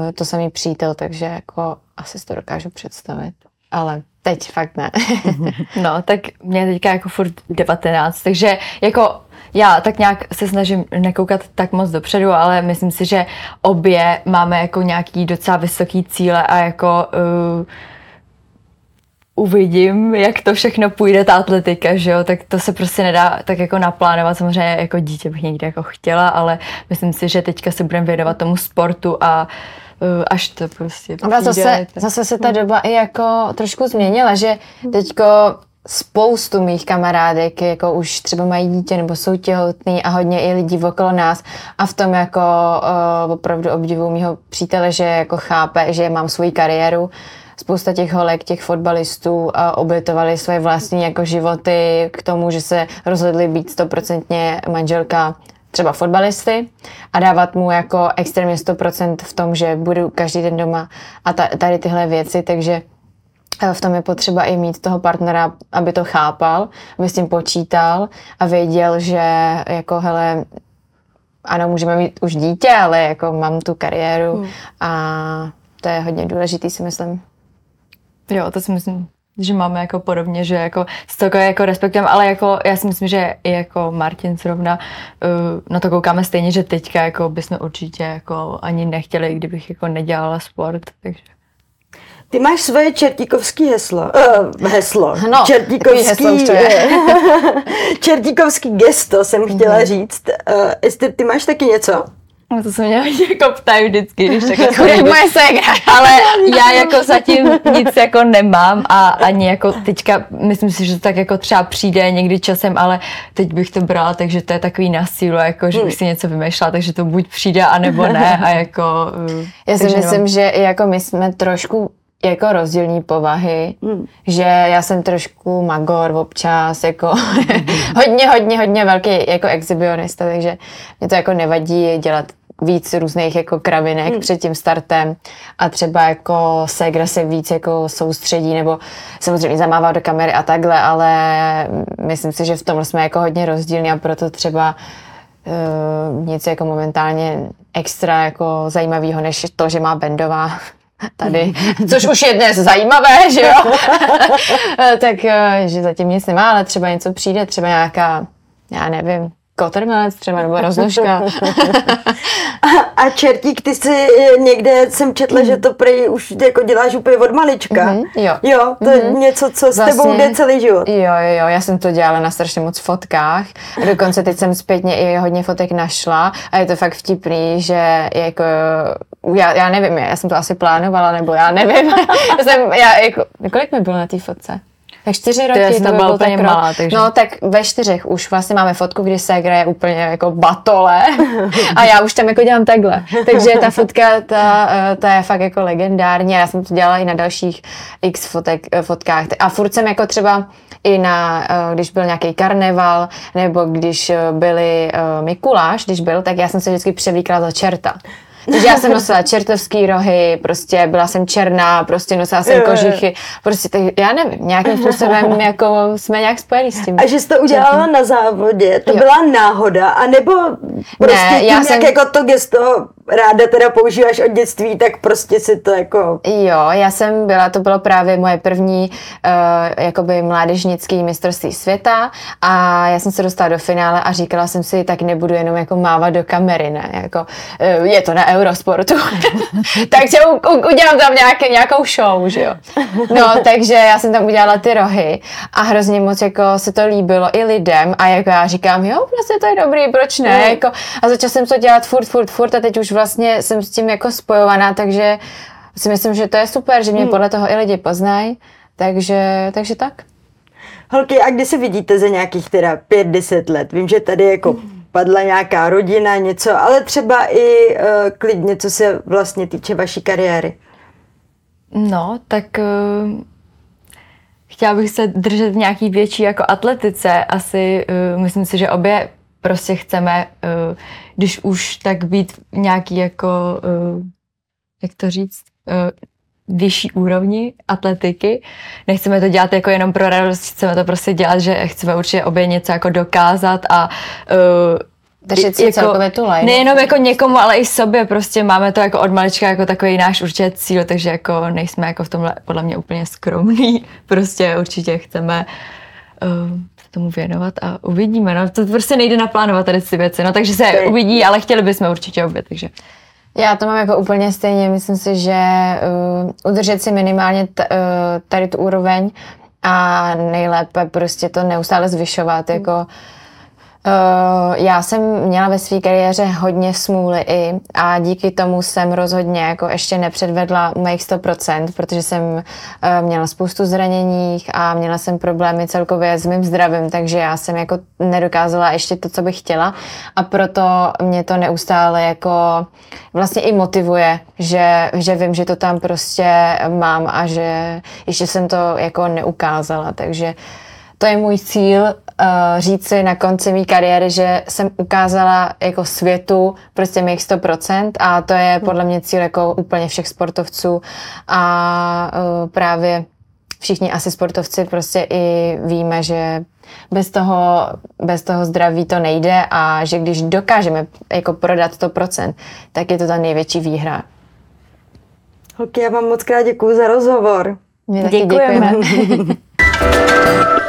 eh, to samý přítel, takže jako asi si to dokážu představit. Ale teď fakt ne. No, tak mě teďka jako furt 19, takže jako já tak nějak se snažím nekoukat tak moc dopředu, ale myslím si, že obě máme jako nějaký docela vysoký cíle a jako uh, uvidím, jak to všechno půjde, ta atletika, že jo, tak to se prostě nedá tak jako naplánovat, samozřejmě jako dítě bych někdy jako chtěla, ale myslím si, že teďka se budeme věnovat tomu sportu a uh, až to prostě Ale zase, tak- zase se ta doba i jako trošku změnila, že teďko spoustu mých kamarádek jako už třeba mají dítě nebo jsou těhotný a hodně i lidí okolo nás a v tom jako uh, opravdu obdivu mýho přítele, že jako chápe, že mám svoji kariéru. Spousta těch holek, těch fotbalistů uh, obětovali své vlastní jako životy k tomu, že se rozhodli být stoprocentně manželka třeba fotbalisty a dávat mu jako extrémně 100% v tom, že budu každý den doma a ta, tady tyhle věci, takže eh, v tom je potřeba i mít toho partnera, aby to chápal, aby s tím počítal a věděl, že jako hele, ano, můžeme mít už dítě, ale jako mám tu kariéru a to je hodně důležitý, si myslím. Jo, to si myslím že máme jako podobně, že jako s to jako respektujeme, ale jako já si myslím, že i jako Martin zrovna uh, na to koukáme stejně, že teďka jako bychom určitě jako ani nechtěli, kdybych jako nedělala sport, takže. Ty máš svoje čertíkovský heslo. Uh, heslo. No, čertíkovský, čertíkovský gesto jsem chtěla Mhm. říct. Uh, Ester, ty máš taky něco? No to se mě jako ptají vždycky, když takhle Chudej chodím. moje ségra. Ale já jako zatím nic jako nemám a ani jako teďka, myslím si, že to tak jako třeba přijde někdy časem, ale teď bych to brala, takže to je takový na sílu, jako že bych si něco vymýšlela, takže to buď přijde, anebo ne a jako... uh, Já si myslím, nemám- že jako my jsme trošku jako rozdílní povahy, Hmm. že já jsem trošku magor občas, jako hodně, hodně, hodně velký jako exhibionista, takže mě to jako nevadí dělat víc různých jako kravinek Hmm. před tím startem a třeba jako Segra se víc jako soustředí nebo samozřejmě zamává do kamery a takhle, ale myslím si, že v tom jsme jako hodně rozdílní a proto třeba uh, nic jako momentálně extra jako zajímavého, než to, že má Bendová tady, což už je dnes zajímavé, že jo? tak, eh, že zatím nic nemá, ale třeba něco přijde, třeba nějaká, já nevím, kotrmelec třeba, nebo rozložka. A čertík, ty jsi eh, někde, jsem četla, že to prej už jako děláš úplně od malička. Mhm, jo. Jo, to je něco, co s tebou Vlastně- jde celý život. Jo, jo, jo, já jsem to dělala na strašně moc fotkách. A dokonce teď jsem zpětně i hodně fotek našla a je to fakt vtipný, že jako, já, já nevím, já jsem to asi plánovala, nebo já nevím. já jsem, já, jako, kolik mi bylo na té fotce? Čtyři roky. to tam by byla byl úplně tak malá, takže- No tak ve čtyřech už vlastně máme fotku, kdy Segra je úplně jako batole a já už tam jako dělám takhle. Takže ta fotka, ta, eh, ta je fakt jako legendární já jsem to dělala i na dalších x fotek, eh, fotkách. A furt jsem jako třeba i na, eh, když byl nějaký karneval, nebo když byli Mikuláš, když byl, tak já jsem se vždycky převlíkla za čerta. Takže já jsem nosila čertovský rohy, prostě byla jsem černá, prostě nosila jsem kožichy, prostě tak, já nevím, nějakým způsobem jako jsme nějak spojení s tím. A že jsi to udělala na závodě, to Jo. byla náhoda, anebo prostě Ne, tím, já jak jsem- jako to gesto ráda teda používáš od dětství, tak prostě si to jako... Jo, já jsem byla, to bylo právě moje první uh, jakoby mládežnický mistrovství světa a já jsem se dostala do finále a říkala jsem si, tak nebudu jenom jako mávat do kamery, ne, jako uh, je to na Eurosportu, takže u, u, udělám tam nějaký, nějakou show, že jo. No, takže já jsem tam udělala ty rohy a hrozně moc jako se to líbilo i lidem a jako já říkám, jo, vlastně to je dobrý, proč ne, Mm. jako, a začala jsem to dělat furt, furt, furt a teď už vlastně jsem s tím jako spojovaná, takže si myslím, že to je super, že mě Hmm. podle toho i lidi poznají, takže, takže tak. Holky, a kdy se vidíte za nějakých teda 5-10 let? Vím, že tady jako padla nějaká rodina, něco, ale třeba i uh, klidně, co se vlastně týče vaší kariéry. No, tak uh, chtěla bych se držet v nějaký větší jako atletice. Asi uh, myslím si, že obě prostě chceme, uh, když už tak být nějaký jako, uh, jak to říct, uh, vyšší úrovni atletiky. Nechceme to dělat jako jenom pro radost, chceme to prostě dělat, že chceme určitě obě něco jako dokázat a uh, Držet si celkově tu lajnu. Nejenom jako někomu, ale i sobě prostě máme to jako od malička jako takový náš určitě cíl, takže jako nejsme jako v tomhle podle mě úplně skromný. Prostě určitě chceme uh, tomu věnovat a uvidíme. No, to prostě nejde naplánovat tady ty věci, no takže se uvidí, ale chtěli bychom určitě obě, takže. Já to mám jako úplně stejně, myslím si, že uh, udržet si minimálně t, uh, tady tu úroveň a nejlépe prostě to neustále zvyšovat, jako Uh, já jsem měla ve své kariéře hodně smůly i a díky tomu jsem rozhodně jako ještě nepředvedla mých 100%, protože jsem uh, měla spoustu zraněních a měla jsem problémy celkově s mým zdravím, takže já jsem jako nedokázala ještě to, co bych chtěla. A proto mě to neustále jako vlastně i motivuje, že, že vím, že to tam prostě mám a že ještě jsem to jako neukázala, takže to je můj cíl uh, říct si na konci mé kariéry, že jsem ukázala jako světu prostě mých 100% a to je podle mě cíl jako úplně všech sportovců a uh, právě všichni asi sportovci prostě i víme, že bez toho, bez toho zdraví to nejde a že když dokážeme jako prodat 100%, tak je to ta největší výhra. Holky, já vám moc krát děkuju za rozhovor. My taky Děkujeme. děkujeme.